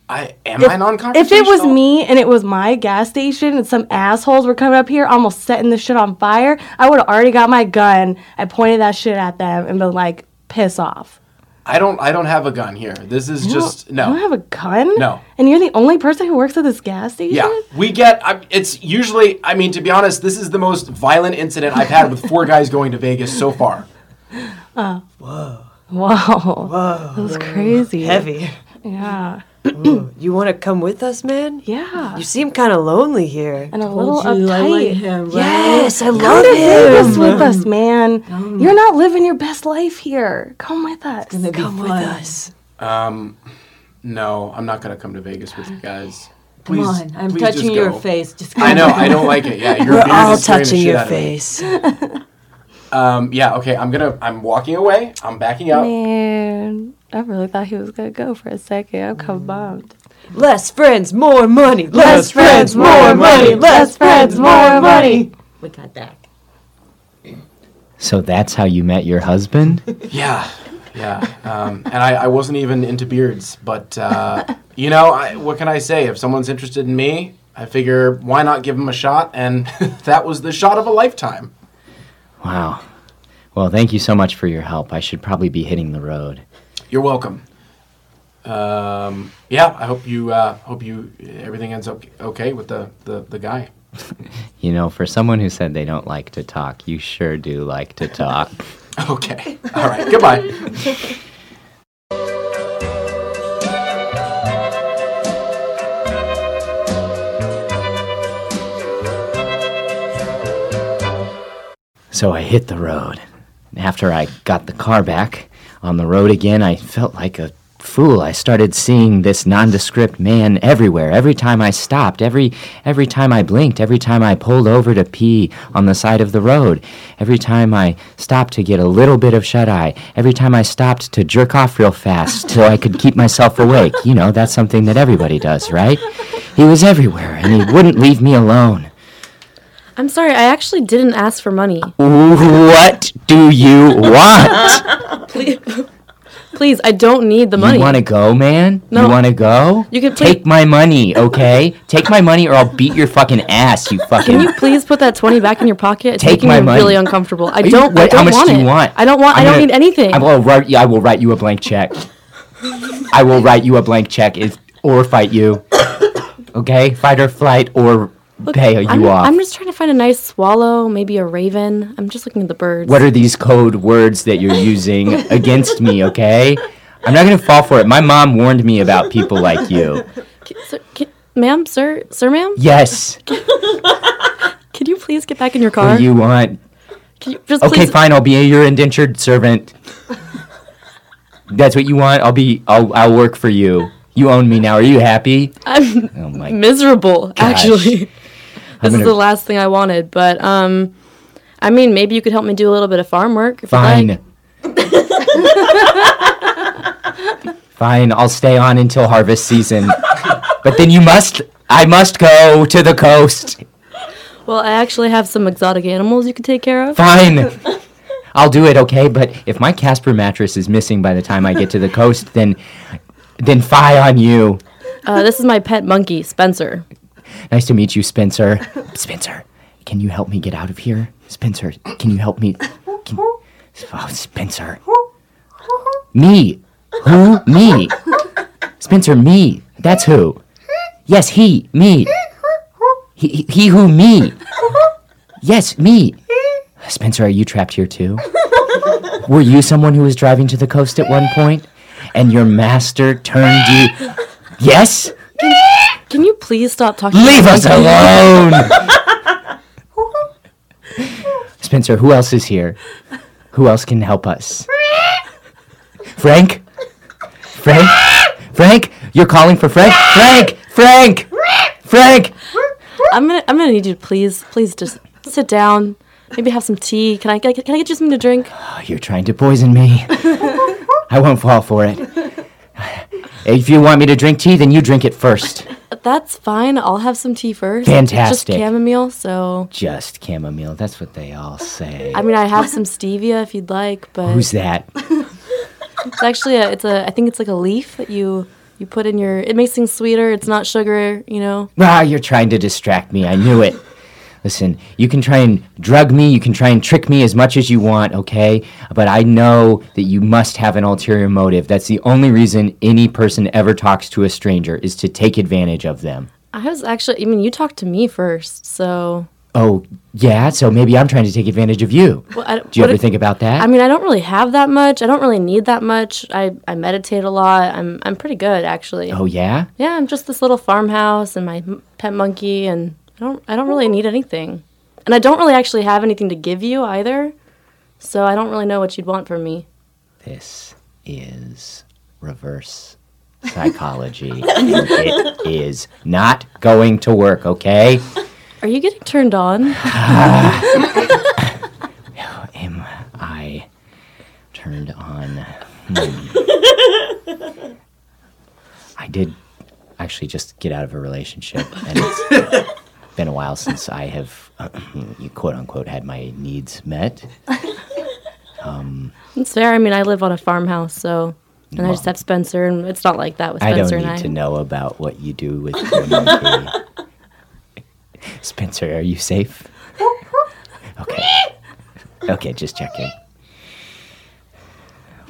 I Am I non
If it was me and it was my gas station and some assholes were coming up here almost setting the shit on fire, I would have already got my gun. I pointed that shit at them and been like, piss off.
I don't. I don't have a gun here. This is
You
just
don't-
no.
You don't have a gun?
No.
And you're the only person who works at this gas station?
Yeah, we get. I, it's usually. I mean, to be honest, this is the most violent incident I've had with four guys going to Vegas so far.
Oh. Whoa. Whoa. Whoa. That was crazy.
Heavy.
Yeah.
Ooh, you want to come with us, man?
Yeah.
You seem kind of lonely here.
And a little
you I
uptight.
like him, right? Yes, I
Come
love
to Vegas
him.
with us, man. You're not living your best life here. Come with us.
Come with us.
Um, no, I'm not gonna come to Vegas with you guys.
Come on, I'm
please
touching your
go.
face. Just
I know, I don't like it. Yeah, your
We're all
is scaring the
touching your
out of me.
face.
Um, yeah, okay. I'm gonna. I'm walking away. I'm backing up.
Man, I really thought he was gonna go for a second. I'm kind of bummed.
Less friends, more money. Less,
Less
friends,
friends,
more
more
money.
money.
Less friends, more money.
We got that.
So that's how you met your husband?
Yeah, yeah. Um, and I, I wasn't even into beards, but uh, you know, I, what can I say? If someone's interested in me, I figure why not give them a shot? And that was the shot of a lifetime.
Wow. Well, thank you so much for your help. I should probably be hitting the road.
You're welcome. Um, yeah, I hope you uh, hope you everything ends up okay with the, the, the guy.
You know, for someone who said they don't like to talk, you sure do like to talk.
Okay. All right. Goodbye.
So I hit the road. After I got the car back on the road again, I felt like a fool. I started seeing this nondescript man everywhere. Every time I stopped, every every time I blinked, every time I pulled over to pee on the side of the road, every time I stopped to get a little bit of shut eye, every time I stopped to jerk off real fast so I could keep myself awake. You know, that's something that everybody does, right? He was everywhere and he wouldn't leave me alone.
I'm sorry, I actually didn't ask for money.
What do you want?
please, please, I don't need the money.
You want to go, man?
No.
You want to go?
You can
take my money, okay? take my money, or I'll beat your fucking ass. You fucking.
Can you please put that 20 back in your pocket? It's
Take
making
my
me
money.
really uncomfortable. I don't, I
what-
don't
how much
want
do
it.
you want?
I don't want,
I'm
I don't
gonna-
need anything.
I will write. I will write you a blank check. I will write you a blank check, if, or fight you. Okay, fight or flight, or pay you
I'm,
off.
I'm just trying to find a nice swallow, maybe a raven. I'm just looking at the birds.
What are these code words that you're using against me? Okay, I'm not gonna fall for it. My mom warned me about people like you.
Sir, can, ma'am, sir, sir, ma'am?
Yes.
Can you please get back in your car?
What do you want?
Can you just
okay,
please?
fine. I'll be your indentured servant. That's what you want. I'll be. I'll. I'll work for you. You own me now. Are you happy?
I'm
Oh my
miserable,
gosh.
actually. This is the last thing I wanted, but um, I mean, maybe you could help me do a little bit of farm work. If
Fine. Fine. I'll stay on until harvest season. but then you must. I must go to the coast.
Well, I actually have some exotic animals you could take care of.
Fine. I'll do it. Okay. But if my Casper mattress is missing by the time I get to the coast, then, then fie on you.
Uh, this is my pet monkey, Spencer.
Nice to meet you, Spencer. Spencer, can you help me get out of here? Spencer, can you help me? Can, oh, Spencer. Me. Who? Me. Spencer, me. That's who. Yes, he. Me. He, he, he who? Me. Yes, me. Spencer, are you trapped here too? Were you someone who was driving to the coast at one point, and your master turned you? Yes.
Can you please stop talking?
Leave us alone! Spencer, who else is here? Who else can help us? Frank? Frank? Frank, you're calling for Frank. Frank, Frank, Frank.
I'm gonna I'm gonna need you to please please just sit down. Maybe have some tea. Can I get can I get you something to drink?
Oh, you're trying to poison me. I won't fall for it. If you want me to drink tea, then you drink it first.
That's fine. I'll have some tea first.
Fantastic.
Just chamomile. So
Just chamomile. That's what they all say.
I mean, I have some stevia if you'd like, but
Who's that?
It's actually a it's a I think it's like a leaf that you you put in your. It makes things sweeter. It's not sugar. You know.
Ah, you're trying to distract me. I knew it. Listen, you can try and drug me, you can try and trick me as much as you want, okay? But I know that you must have an ulterior motive. That's the only reason any person ever talks to a stranger is to take advantage of them.
I was actually. I mean, you talked to me first, so.
Oh, yeah, so maybe I'm trying to take advantage of you.
Well, I,
Do you ever
if-
think about that?
I mean, I don't really have that much. I don't really need that much. I, I meditate a lot. I'm I'm pretty good actually.
oh, yeah?
Yeah, I'm just this little farmhouse and my pet monkey, and I don't I don't really need anything, and I don't really actually have anything to give you either. So I don't really know what you'd want from me.
This is reverse psychology. it is not going to work, okay?
Are you getting turned on?
Am I turned on? Hmm. I did actually just get out of a relationship, and it's been a while since I have, you quote unquote, had my needs met. Um,
It's fair. I mean, I live on a farmhouse, so and I just have Spencer, and it's not like that with Spencer
I
don't
need
I.
to know about what you do with. Spencer, are you safe? Okay. Okay, just checking.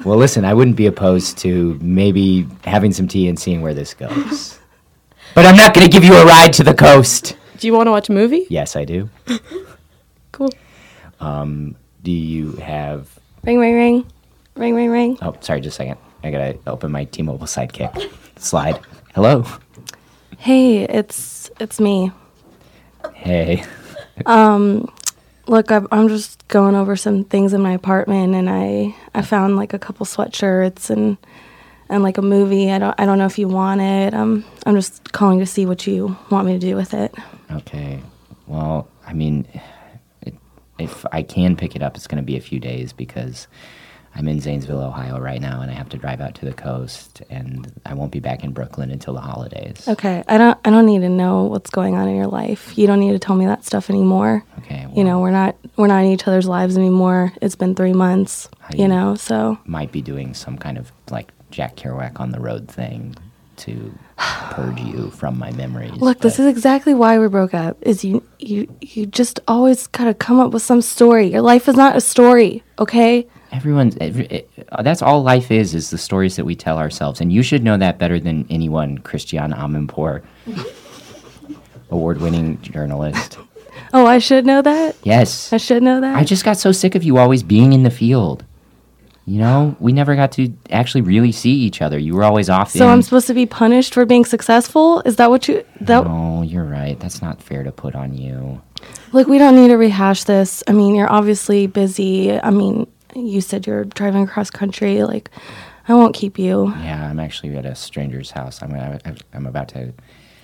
Well, listen, I wouldn't be opposed to maybe having some tea and seeing where this goes. But I'm not going to give you a ride to the coast.
Do you want to watch a movie?
Yes, I do.
Cool.
Um, do you have?
Ring, ring, ring. Ring, ring, ring.
Oh, sorry, just a second. I gotta open my T-Mobile Sidekick slide. Hello.
Hey, it's it's me.
Hey.
Um, look, I'm, I'm just going over some things in my apartment, and I I found like a couple sweatshirts and and like a movie. I don't I don't know if you want it. Um, I'm just calling to see what you want me to do with it.
Okay. Well, I mean, it, if I can pick it up, it's going to be a few days because I'm in Zanesville, Ohio right now, and I have to drive out to the coast, and I won't be back in Brooklyn until the holidays.
Okay, I don't I don't need to know what's going on in your life. You don't need to tell me that stuff anymore.
Okay.
you know, we're not we're not in each other's lives anymore. It's been three months. You know, so
Might be doing some kind of like Jack Kerouac on the road thing to purge you from my memories.
Look, this is exactly why we broke up. Is you you you just always gotta come up with some story. Your life is not a story, okay?
Everyone's every, it, uh, that's all life is is the stories that we tell ourselves, and you should know that better than anyone. Christiane Amanpour, award-winning journalist.
Oh, I should know that.
Yes.
I should know that.
I just got so sick of you always being in the field. You know, we never got to actually really see each other. You were always off.
The So
in,
I'm supposed to be punished for being successful? Is that what you that
No, you're right. That's not fair to put on you.
Look, we don't need to rehash this. I mean, you're obviously busy. I mean, you said you're driving across country. Like, I won't keep you.
Yeah, I'm actually at a stranger's house. I'm I'm about to.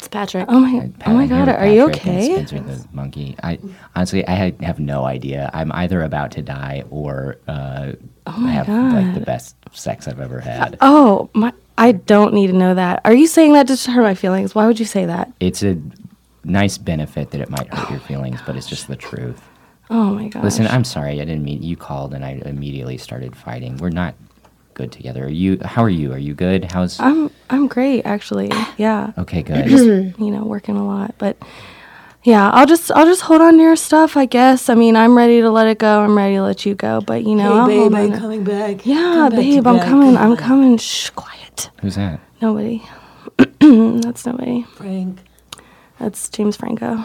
It's Patrick.
Oh my,
Pat-
oh my God, are you
Patrick and
okay?
Spencer the monkey. I honestly, I ha- have no idea. I'm either about to die or uh,
Oh my
have like the best sex I've ever had.
Oh my, I don't need to know that. Are you saying that just to hurt my feelings? Why would you say that?
It's a nice benefit that it might hurt your feelings, but it's just the truth.
Oh my God.
Listen, I'm sorry. I didn't mean you called and I immediately started fighting. We're not good together. Are you? How are you? Are you good? How's?
I'm I'm great actually. Ah. Yeah.
Okay, good.
Just you know working a lot, but yeah, I'll just I'll just hold on to your stuff. I guess. I mean, I'm ready to let it go. I'm ready to let you go. But you know,
Hey,
I'll
babe,
hold
are
on
you
to-
coming back?
Yeah,
Come back
babe,
to
I'm
back.
coming.
Come
I'm coming. Shh, quiet.
Who's that?
Nobody. That's nobody.
Frank.
That's James Franco.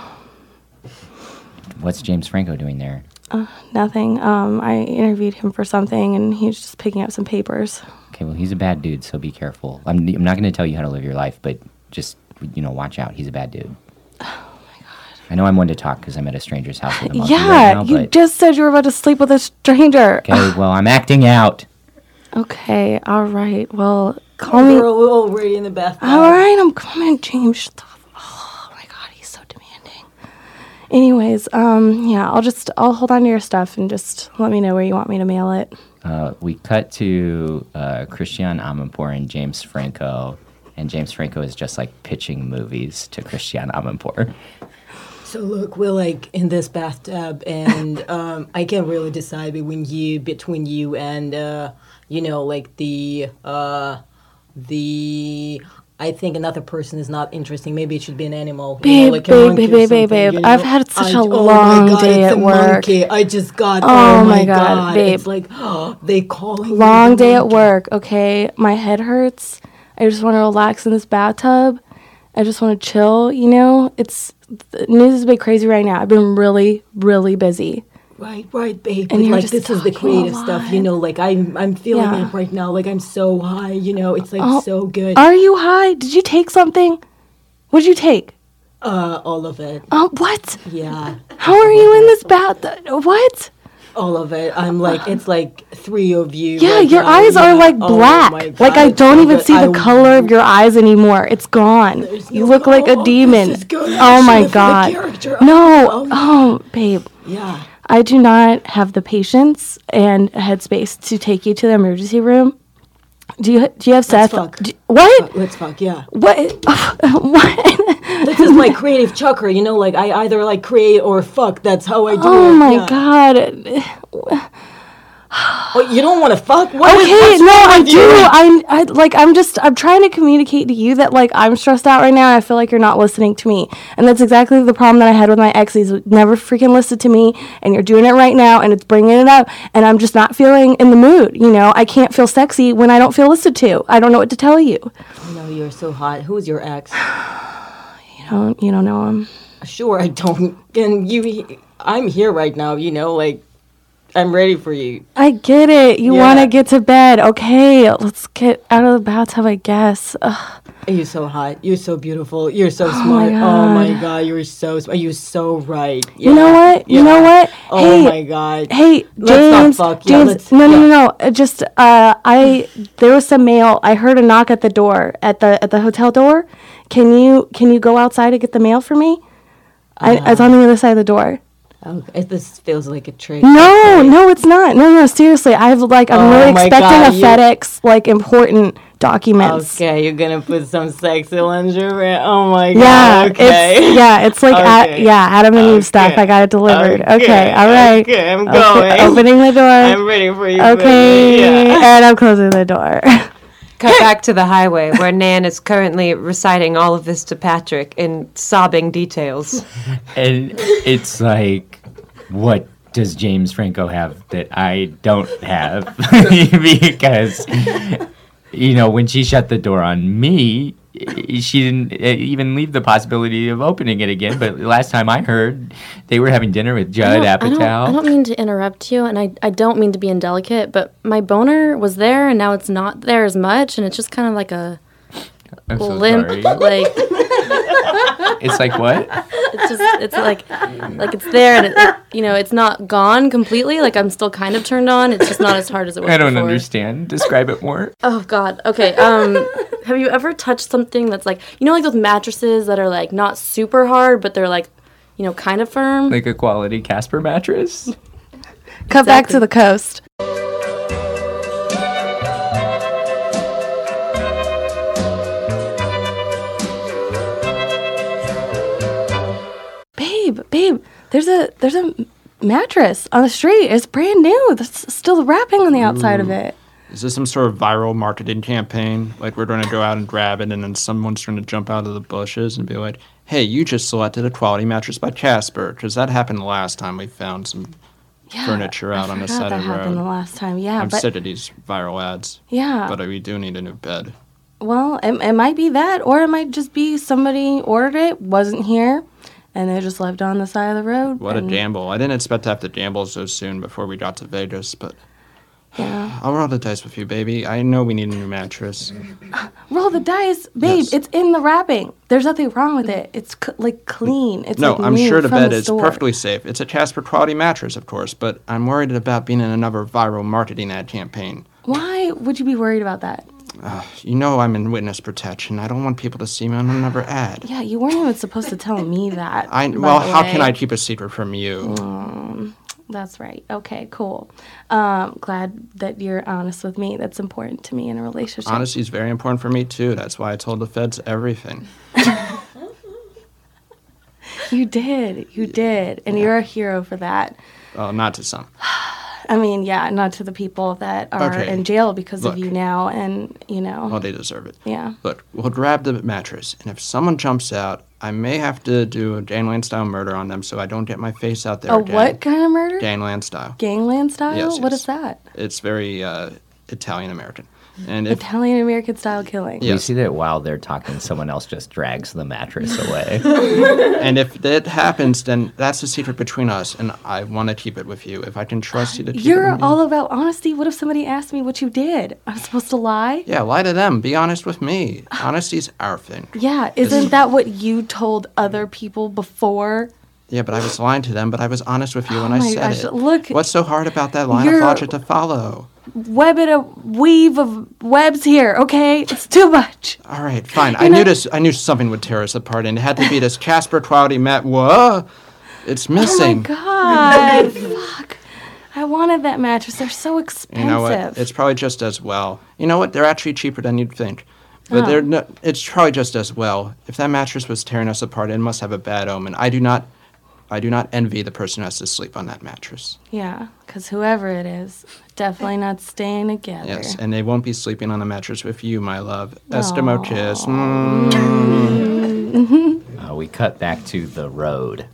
What's James Franco doing there?
Uh, nothing. Um, I interviewed him for something, and he was just picking up some papers.
Okay, well, he's a bad dude, so be careful. I'm, I'm not going to tell you how to live your life, but just, you know, watch out. He's a bad dude. Oh, my God. I know I'm one to talk because I'm at a stranger's house with a monkey
yeah,
right now,
you
but...
just said you were about to sleep with a stranger.
Okay, well, I'm acting out.
Okay, all right. Well, Call me.
Girl, we're already in the bathtub.
All right, I'm coming, James. Shut the f- Oh my God, he's so demanding. Anyways, um, yeah, I'll just I'll hold on to your stuff and just let me know where you want me to mail it.
Uh, we cut to uh, Christiane Amanpour and James Franco, and James Franco is just like pitching movies to Christiane Amanpour.
So look, we're like in this bathtub, and um, I can't really decide between you, between you and uh, you know, like the uh, the. I think another person is not interesting. Maybe it should be an animal. you know,
Babe,
like
babe, babe, babe, babe, babe.
you
I've had such
I-
a
oh my
long day at
a
work.
monkey. I just got.
Oh
Oh,
my God,
god,
babe.
It's like they calling. me
Long day at work. Okay, my head hurts. I just want to relax in this bathtub. I just want to chill. You know, it's the news is a bit crazy right now. I've been really, really busy.
Right, right, babe.
And you're
like this is the creative stuff, you know. Like I'm, I'm feeling
Yeah.
it right now. Like I'm so high, you know. It's like
Oh,
so good.
Are you high? Did you take something? What did you take?
Uh, all of it.
Oh, what?
Yeah,
How are you in this bath? What?
all of it. I'm like, it's like three of you.
Yeah,
right
your
now,
eyes are like
Oh
black.
my
like I don't
so
even
good.
see the
I-
color of your eyes anymore. It's gone. You look like a demon.
is good,
Oh my
actually, for the
god. No.
Oh,
Oh, babe.
Yeah.
I do not have the patience and headspace to take you to the emergency room. Do you do you have Seth?
fuck.
do- what?
Let's fuck. Yeah.
What? what?
This is my creative chakra. You know, like I either like create or fuck. That's how I do it.
Oh my
yeah.
god.
Oh, you don't want to fuck? What
okay, no, I do. I, I like. I'm just. I'm trying to communicate to you that like I'm stressed out right now. I feel like you're not listening to me, and that's exactly the problem that I had with my ex. He's never freaking listened to me, and you're doing it right now, and it's bringing it up, and I'm just not feeling in the mood. You know, I can't feel sexy when I don't feel listened to. I don't know what to tell you.
I know you're so hot. Who's your ex?
You don't. You don't know him.
Sure, I don't. And you, I'm here right now. You know, like I'm ready for you.
I get it. You
Yeah.
want to get to bed. Okay, let's get out of the bathtub. I guess. Ugh.
You're so hot. You're so beautiful. You're so
my
smart. Oh my
God.
you're so smart. You're so right.
You know
Yeah,
what? You know what?
Oh
hey,
my god.
Hey,
Let's not
James.
Yeah,
James. no, no,
yeah.
no, no. Uh, Just uh, I there was some mail. I heard a knock at the door at the at the hotel door. Can you can you go outside and get the mail for me? I, I was on the other side of the door.
Oh, okay, this feels like a trick.
No, no, it's not. No, no, seriously. I've like I'm
Oh
really expecting
God,
a
you-
FedEx like important documents.
Okay, you're gonna put some sexy lingerie. Oh my god.
Yeah,
okay.
it's yeah, it's like
Okay.
yeah, Adam and Eve stuff. I got it delivered. Okay, all right.
Okay, I'm
Okay,
going.
opening the door.
I'm ready for you.
Okay.
Yeah.
and I'm closing the door.
Cut back to the highway where Nan is currently reciting all of this to Patrick in sobbing details.
and it's like, what does James Franco have that I don't have? because, you know, when she shut the door on me, she didn't uh, even leave the possibility of opening it again. But last time I heard, they were having dinner with Judd
don't, I, don't,
Apatow.
I don't mean to interrupt you, and I, I don't mean to be indelicate, but my boner was there, and now it's not there as much, and it's just kind of like a
I'm
limp, like
It's like what?
it's just it's like like it's there, and it, it, you know it's not gone completely. Like I'm still kind of turned on. It's just not as hard as it was.
I don't
before.
understand. Describe it more.
Oh God. Okay. Um, have you ever touched something that's like you know like those mattresses that are like not super hard, but they're like, you know, kind of firm.
Like a quality Casper mattress?
Cut back to the coast. There's a there's a mattress on the street. It's brand new. There's still wrapping on the outside of it.
Is this some sort of viral marketing campaign? Like we're going to go out and grab it, and then someone's going to jump out of the bushes and be like, "Hey, you just selected a quality mattress by Casper." Because that happened the last time we found some
Yeah,
furniture out
I
on the side
that
of the
happened the last time. Yeah,
I'm
but
sick of these viral ads.
Yeah.
But we do need a new bed.
Well, it, it might be that, or it might just be somebody ordered it, wasn't here, and they just left on the side of the road.
What a gamble! I didn't expect to have to gamble so soon before we got to Vegas, but
Yeah.
I'll roll the dice with you, baby. I know we need a new mattress.
Roll the dice, babe.
Yes.
It's in the wrapping. There's nothing wrong with it. It's c- like clean. It's
no,
like
I'm sure the bed
the
is
store.
perfectly safe. It's a Casper quality mattress, of course, but I'm worried about being in another viral marketing ad campaign.
Why would you be worried about that?
Uh, you know I'm in witness protection. I don't want people to see me on another ad.
Yeah, you weren't even supposed to tell me that.
I well, how can. I keep a secret from you?
Um, that's right. Okay, cool. Um, glad that you're honest with me. That's important to me in a relationship.
Honesty is very important for me too. That's why I told the feds everything.
You did. You did. And you're a hero for that.
Well, not to some.
I mean, yeah, not to the people that are
Okay.
in jail because
Look.
of you now. And, you know,
Well, they deserve it.
yeah.
Look, we'll grab the mattress, and if someone jumps out, I may have to do a Gangland style murder on them so I don't get my face out there
A
again.
what kind of murder?
Gangland style.
Gangland style?
Yes, yes.
is that?
It's very uh, Italian American. And if
Italian American style killing.
You see that while they're talking, someone else just drags the mattress away.
and if that happens, then that's a secret between us, and I want to keep it with you. If I can trust you to keep it
You're
with me.
all about honesty. What if somebody asked me what you did? I'm supposed to lie?
Yeah, lie to them. Be honest with me. Honesty's our thing.
Yeah, isn't that what you told other people before?
Yeah, but I was lying to them, but I was honest with you when I
Oh my
said
gosh,
it.
look-
What's so hard about that line of logic to follow?
Web it a weave of webs here, okay? It's too much.
All right, fine.
You
I knew this. I knew something would tear us apart, and it had to be this Casper Cloudy Matt. Whoa, it's missing.
Oh my god. Fuck. I wanted that mattress. They're so expensive.
You know what? It's probably just as well. You know what? They're actually cheaper than you'd think. But
Oh.
they're no, it's probably just as well. If that mattress was tearing us apart, it must have a bad omen. I do not I do not envy the person who has to sleep on that mattress.
yeah, because whoever it is, definitely not staying together.
Yes, and they won't be sleeping on the mattress with you, my love. Eskimo kiss.
Uh, we cut back to the road.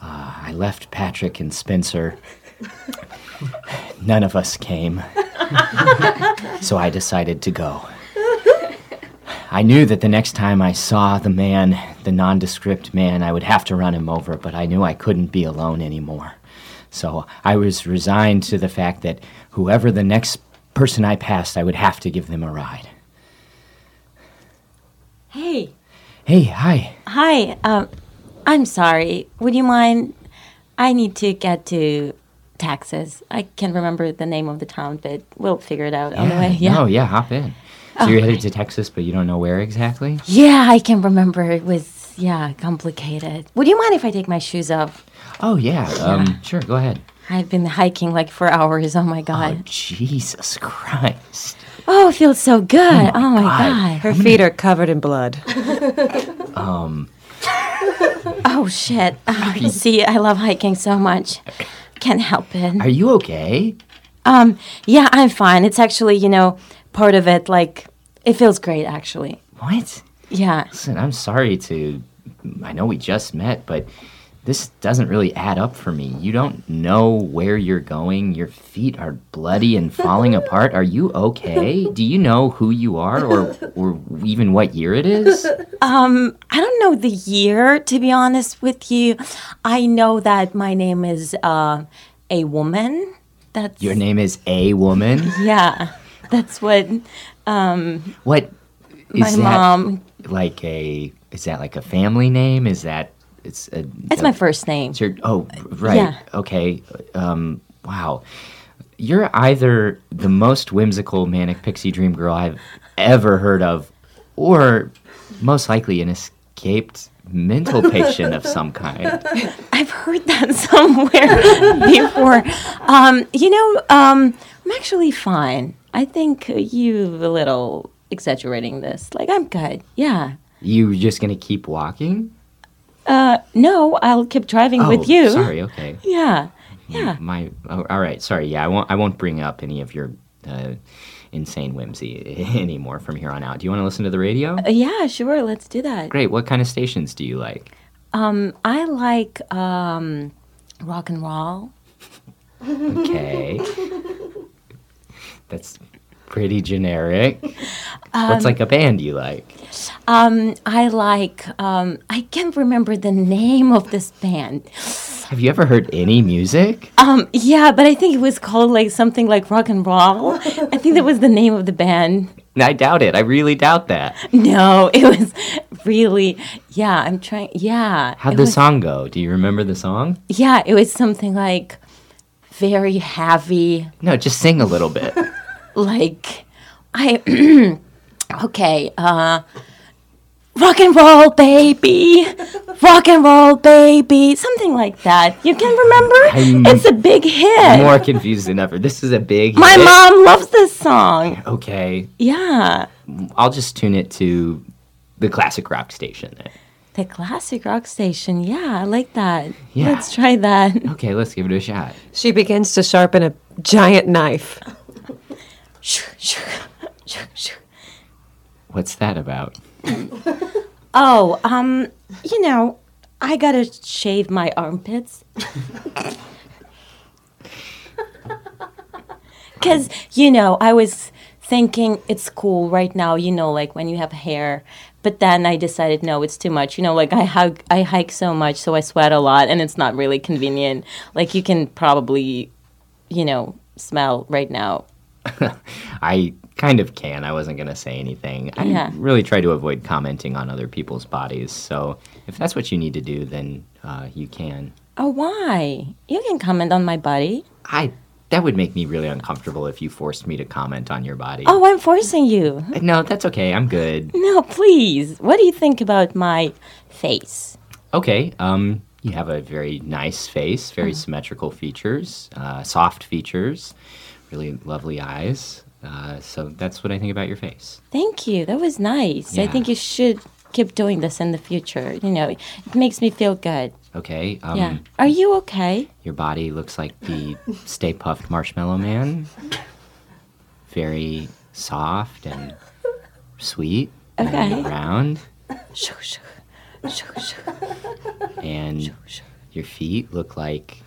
Ah, I left Patrick and Spencer. None of us came. so I decided to go. I knew that the next time I saw the man, the nondescript man, I would have to run him over, but I knew I couldn't be alone anymore. So I was resigned to the fact that whoever the next person I passed, I would have to give them a ride.
Hey,
Hey, hi.
hi. Um, I'm sorry. Would you mind? I need to get to Texas. I can't remember the name of the town, but we'll figure it out on the way. Yeah.
No, yeah, hop in. So you're headed to Texas, but you don't know where exactly?
Yeah, I can remember. It was yeah complicated. Would you mind if I take my shoes off?
Oh, yeah. Um, sure, go ahead.
I've been hiking like for hours. Oh my god.
Oh, Jesus Christ.
Oh, it feels so good. Oh my, god.
Her feet are covered in blood.
Um,
Oh shit. Uh, see, I love hiking so much. Can't help it.
are you okay?
Um, yeah, I'm fine. It's actually, you know, part of it. Like, it feels great, actually.
What?
Yeah.
Listen, I'm sorry to. I know we just met, but this doesn't really add up for me. You don't know where you're going. Your feet are bloody and falling apart. Are you okay? Do you know who you are or, or even what year it is?
Um, I don't know the year, to be honest with you. I know that my name is uh, a woman. That's
Your name is A Woman?
yeah. That's what. Um,
What is
My
that?
mom.
Like a. Is that like a family name? Is that. It's a.
It's my first name.
It's your, oh, right.
Yeah.
Okay. Um, wow. You're either the most whimsical manic pixie dream girl I've ever heard of, or most likely an escaped mental patient of some kind.
I've heard that somewhere before. Um, you know, um, I'm actually fine. I think you're a little exaggerating this. Like, I'm good. Yeah.
You just gonna keep walking?
Uh, no, I'll keep driving
oh,
with you.
Sorry. Okay.
Yeah. Yeah.
My. Oh, all right. Sorry. Yeah. I won't. I won't bring up any of your. Uh, insane whimsy anymore from here on out. Do you want to listen to the radio?
Uh, yeah, sure. Let's do that.
Great. What kind of stations do you like?
Um, I like um, rock and roll.
Okay. That's pretty generic.
Um,
What's like a band you like?
Um, I like. Um, I can't remember the name of this band.
Have you ever heard any music?
Um, yeah, but I think it was called like something like rock and roll. I think that was the name of the band.
I doubt it. I really doubt that.
No, it was really, yeah, I'm trying, yeah.
How'd the
was-
song go? Do you remember the song?
Yeah, it was something like very heavy,
No, just sing a little bit.
like I okay, uh rock and roll baby. Rock and roll baby. Something like that. You can remember?
I'm-
it's a big hit.
More confused than ever. This is a big.
My
hit.
mom loves this song.
Okay,
Yeah.
I'll just tune it to the classic rock station. Then.
The classic rock station. Yeah, I like that.
Yeah.
Let's try that.
Okay, let's give it a shot.
She begins to sharpen a giant knife.
What's that about?
Oh, um, you know, I gotta shave my armpits. Because, you know, I was thinking it's cool right now, you know, like when you have hair. But then I decided, no, it's too much. You know, like I hug, I hike so much, so I sweat a lot, and it's not really convenient. Like you can probably, you know, smell right now.
I kind of can. I wasn't going to say anything. I
Yeah.
really try to avoid commenting on other people's bodies. So if that's what you need to do, then uh, you can.
Oh, why? You can comment on my body.
I that would make me really uncomfortable if you forced me to comment on your body.
Oh, I'm forcing you.
No, that's okay. I'm good.
No, please. What do you think about my face?
Okay. Um, you have a very nice face, very
Uh-huh.
symmetrical features, uh, soft features, really lovely eyes. Uh, so that's what I think about your face.
Thank you. That was nice. I think you should keep doing this in the future. You know, it makes me feel good.
Okay. Um,
yeah. Are you okay?
Your body looks like the Stay Puft Marshmallow Man. Very soft and sweet
Okay.
and round. And your feet look like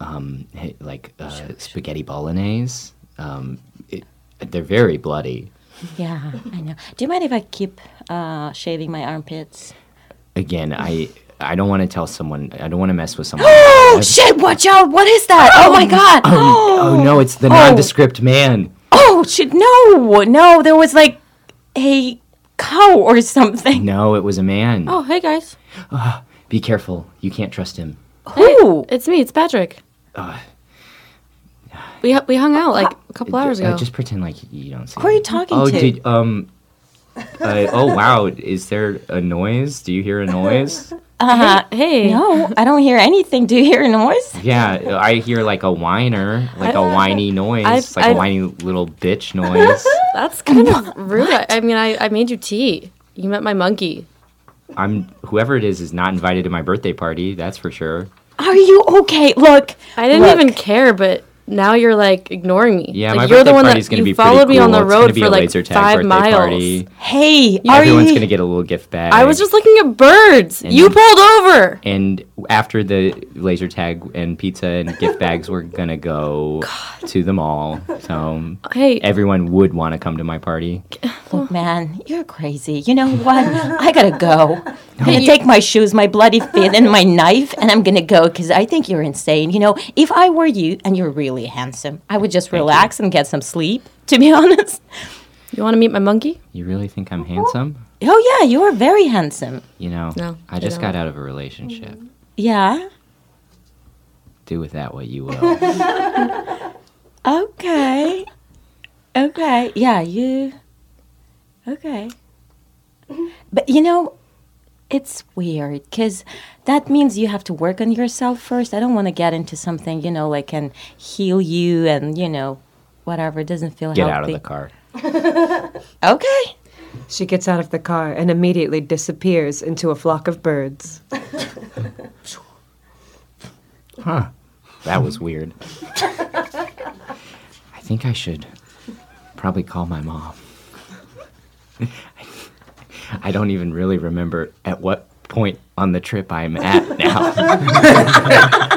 um, like uh, spaghetti bolognese. Um, it, they're very bloody.
Yeah, I know. Do you mind if I keep uh, shaving my armpits?
Again, I I don't want to tell someone. I don't want to mess with someone.
Oh shit! Watch out! What is that? Oh, my god!
Oh, oh no! It's the
Oh.
nondescript man.
Oh shit! No, no, there was like a cow or something.
No, it was a man.
Oh, hey guys.
Be careful. You can't trust him.
Who?
It's me. It's Patrick.
Uh,
We hu- we hung out like a couple hours
Uh,
ago.
just pretend like you don't see.
Who are you talking
oh,
to?
did um. Uh, oh wow! Is there a noise? Do you hear a noise?
Uh,
hey.
No, I don't hear anything. Do you hear a noise?
Yeah, I hear like a whiner, like a whiny noise,
I've-
like a
I've-
whiny little bitch noise.
That's kind of rude. I, I mean, I, I made you tea. You met my monkey.
I'm whoever it is is not invited to my birthday party. That's for sure.
Are you okay? Look,
I didn't
Look.
even care, but now you're like ignoring me.
Yeah,
like,
my
you're
birthday
the one
party's
that
gonna
you
be pretty
followed me on the road for like
laser tag
five
birthday
miles.
party.
Hey,
You-
are
Everyone's
you?
gonna get a little gift bag.
I was just looking at birds.
And
you pulled over.
And after the laser tag and pizza and gift bags, we're gonna go to the mall. So
Hey.
everyone would want to come to my party.
Look, man, you're crazy. You know what? I gotta go. I'm gonna take my shoes, my bloody feet, and my knife, and I'm gonna go because I think you're insane. You know, if I were you, and you're really handsome, I would just relax and get some sleep. To be honest.
You want to meet my monkey?
You really think I'm handsome?
Oh yeah, you are very handsome.
You know,
No,
I
I
just got
don't.
out of a relationship.
Yeah.
Do with that what you will.
Okay. Okay. Yeah, you. Okay. But you know, it's weird because that means you have to work on yourself first. I don't want to get into something, you know, like can heal you and, you know, whatever. It doesn't feel healthy.
Get
healthy.
out of the car.
Okay.
She gets out of the car and immediately disappears into a flock of birds.
Huh. That was weird. I think I should probably call my mom. I don't even really remember at what point on the trip I'm at now.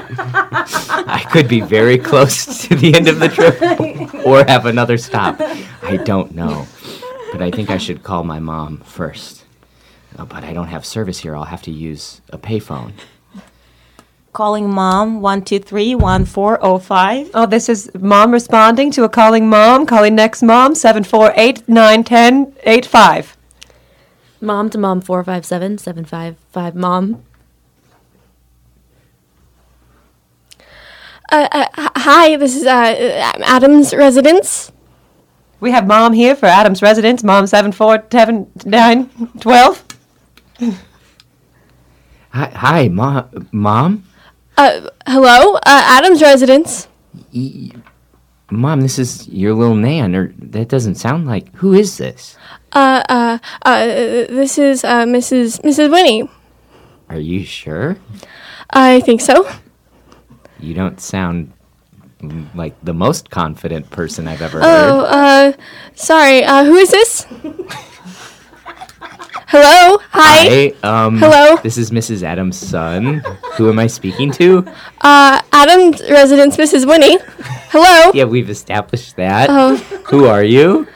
I could be very close to the end of the trip or have another stop. I don't know. But I think I should call my mom first. Oh, but I don't have service here. I'll have to use a payphone.
Calling mom, 123 1405.
Oh, this is mom responding to a calling mom, calling next mom, 748 910 85.
Mom to mom 457 755. Mom.
Uh, uh, h- hi, this is uh, Adam's residence.
We have mom here for Adam's residence. Mom seven four seven nine twelve.
Hi, hi mom. Mom?
Uh, hello, uh, Adam's residence.
Mom, this is your little Nan, or that doesn't sound like. Who is this?
Uh, uh, uh, this is uh, Mrs. Mrs. Winnie.
Are you sure?
I think so.
You don't sound like the most confident person I've ever
Oh,
heard.
Oh, uh, sorry. Uh, who is this? Hello. Hi.
Hi. Um,
Hello?
This is Mrs. Adams' son. Who am I speaking to?
Uh, Adam's residence, Mrs. Winnie. Hello.
Yeah, we've established that.
Oh.
Who are you?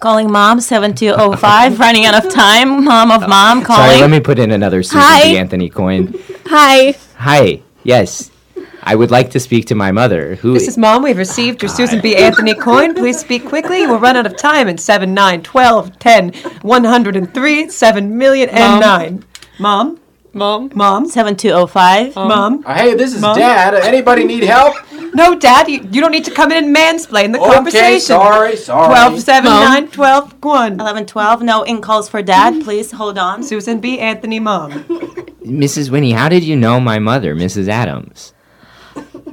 Calling mom 7205, running out of time. Mom of mom calling.
Sorry, let me put in another Susan
Hi.
B. Anthony coin.
Hi.
Hi. Yes. I would like to speak to my mother. Who
This is mom. We've received your Susan B. Anthony coin. Please speak quickly. We'll run out of time in 7, 9, 12, 10, 103, 7 million, and
Mom.
9. Mom? Mom? Mom?
7205.
Mom?
Uh, hey, this is
Mom?
Dad. Anybody need help?
No, Dad, you, you don't need to come in and mansplain the
Okay,
conversation.
sorry, sorry.
12, 7,
Mom?
9, 12, 1.
11, 12. No in calls for dad. Please hold on.
Susan B. Anthony, mom.
Mrs. Winnie, how did you know my mother, Mrs. Adams?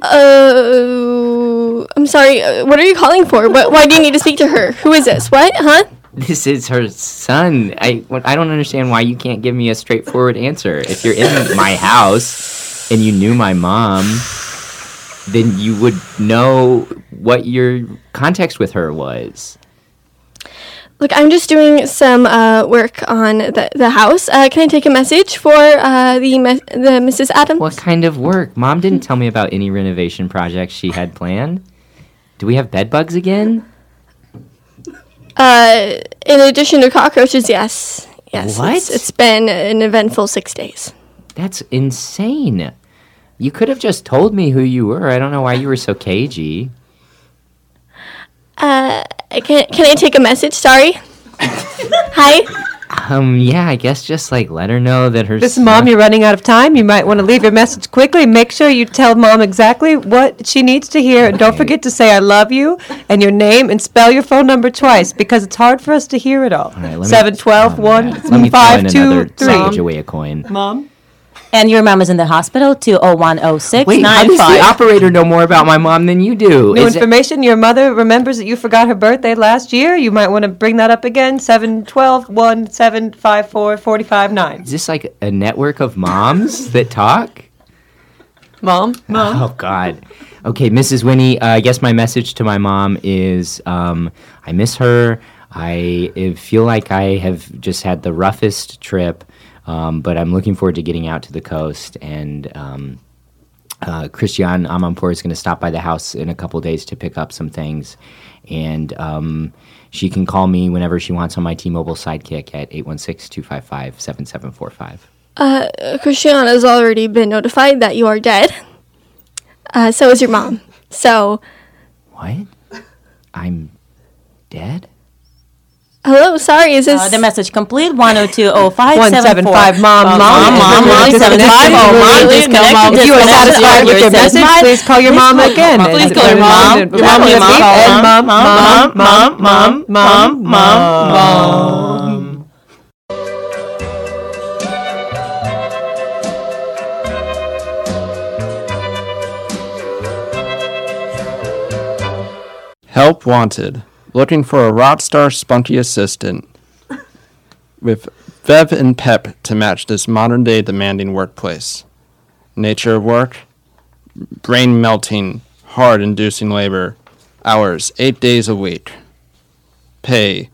Uh, I'm sorry. Uh, what are you calling for? What, why do you need to speak to her? Who is this? What? Huh?
This is her son. I I don't understand why you can't give me a straightforward answer. If you're in my house and you knew my mom, then you would know what your context with her was.
Look, I'm just doing some uh, work on the, the house. Uh, can I take a message for uh, the me- the Mrs. Adams?
What kind of work? Mom didn't tell me about any renovation projects she had planned. Do we have bed bugs again?
Uh, in addition to cockroaches, yes, yes.
What?
It's, it's been an eventful six days.
That's insane. You could have just told me who you were. I don't know why you were so cagey.
Uh, can can I take a message? Sorry. Hi.
Um, yeah, I guess just like let her know that her
This
son-
mom, you're running out of time. You might want to leave your message quickly. Make sure you tell mom exactly what she needs to hear. And don't forget to say I love you and your name and spell your phone number twice because it's hard for us to hear it all.
right, let me-
7, 12, 1,
Let me throw
5,
in another
3.
package away a coin.
Mom?
And your mom is in the hospital. 20106
Wait, how does the operator know more about my mom than you do?
New
Is it-
information. Your mother remembers that you forgot her birthday last year. You might want to bring that up again. 7, 12, 1, 7, 5, 4, 45, 9.
is this like a network of moms that talk?
Mom? Mom?
Oh God. Okay, Mrs. Winnie. Uh, I guess my message to my mom is um, I miss her. I uh, feel like I have just had the roughest trip, um, but I'm looking forward to getting out to the coast. And um, uh, Christiane Amanpour is going to stop by the house in a couple days to pick up some things, and um, she can call me whenever she wants on my T-Mobile sidekick at 816-255-7745.
Uh, Christiana's already been notified that you are dead. Uh, so is your mom. So,
What? I'm dead.
Hello. Sorry. Is this
Uh, the message complete 10205
175 mom, mom,
mom, mom, mom,
Disconnected.
oh, mom,
Please
disconnected,
call mom. If you are satisfied with your message, please call your mom again.
Please call your mom. Your mom, your
the beep.
mom,
And
mom,
mom, mom, mom, mom, mom, mom, mom.
Help wanted. Looking for a rock star spunky assistant with Bev and pep to match this modern day demanding workplace. Nature of work brain melting, hard inducing labor, hours, eight days a week. Pay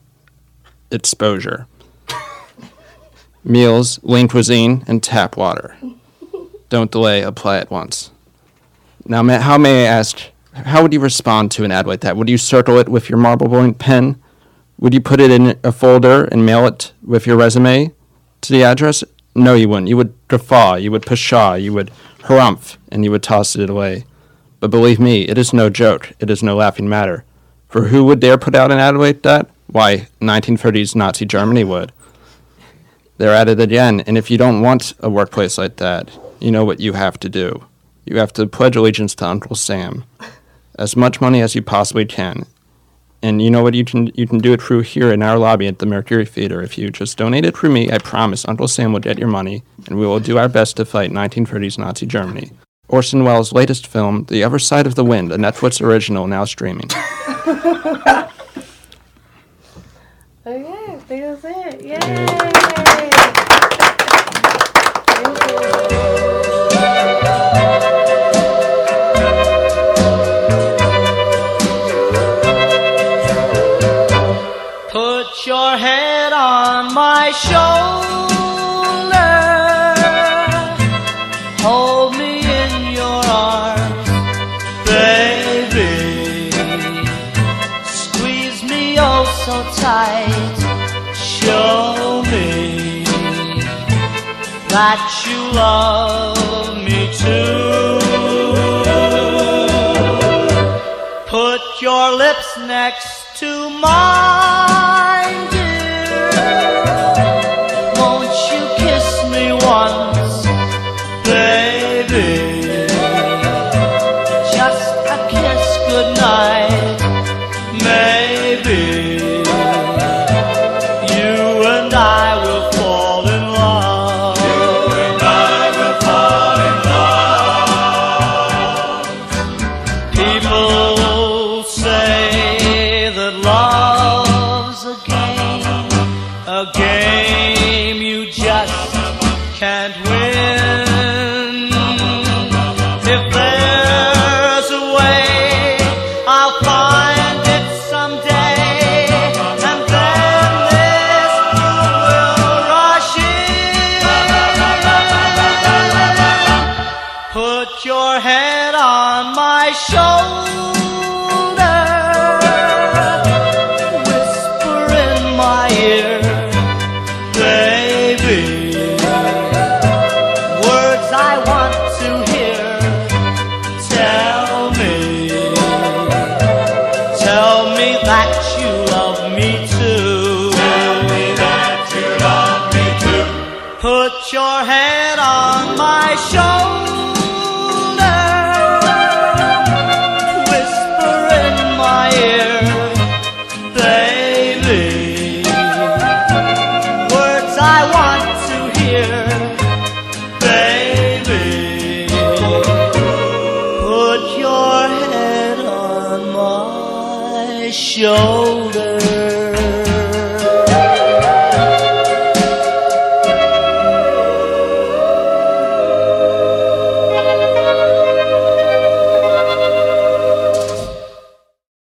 exposure. Meals, lean cuisine, and tap water. Don't delay, apply at once. Now, how may I ask, how would you respond to an ad like that? Would you circle it with your marble point pen? Would you put it in a folder and mail it with your resume to the address? No, you wouldn't. You would guffaw, you would pshaw, you would harumph, and you would toss it away. But believe me, it is no joke. It is no laughing matter. For who would dare put out an ad like that? Why, 1930s Nazi Germany would. They're at it again, and if you don't want a workplace like that, you know what you have to do. You have to pledge allegiance to Uncle Sam as much money as you possibly can. And you know what? You can you can do it through here in our lobby at the Mercury Theater. If you just donate it through me, I promise Uncle Sam will get your money, and we will do our best to fight 1930s Nazi Germany. Orson Welles' latest film, The Other Side of the Wind, a Netflix original now streaming.
okay, that's it. Yay!
love.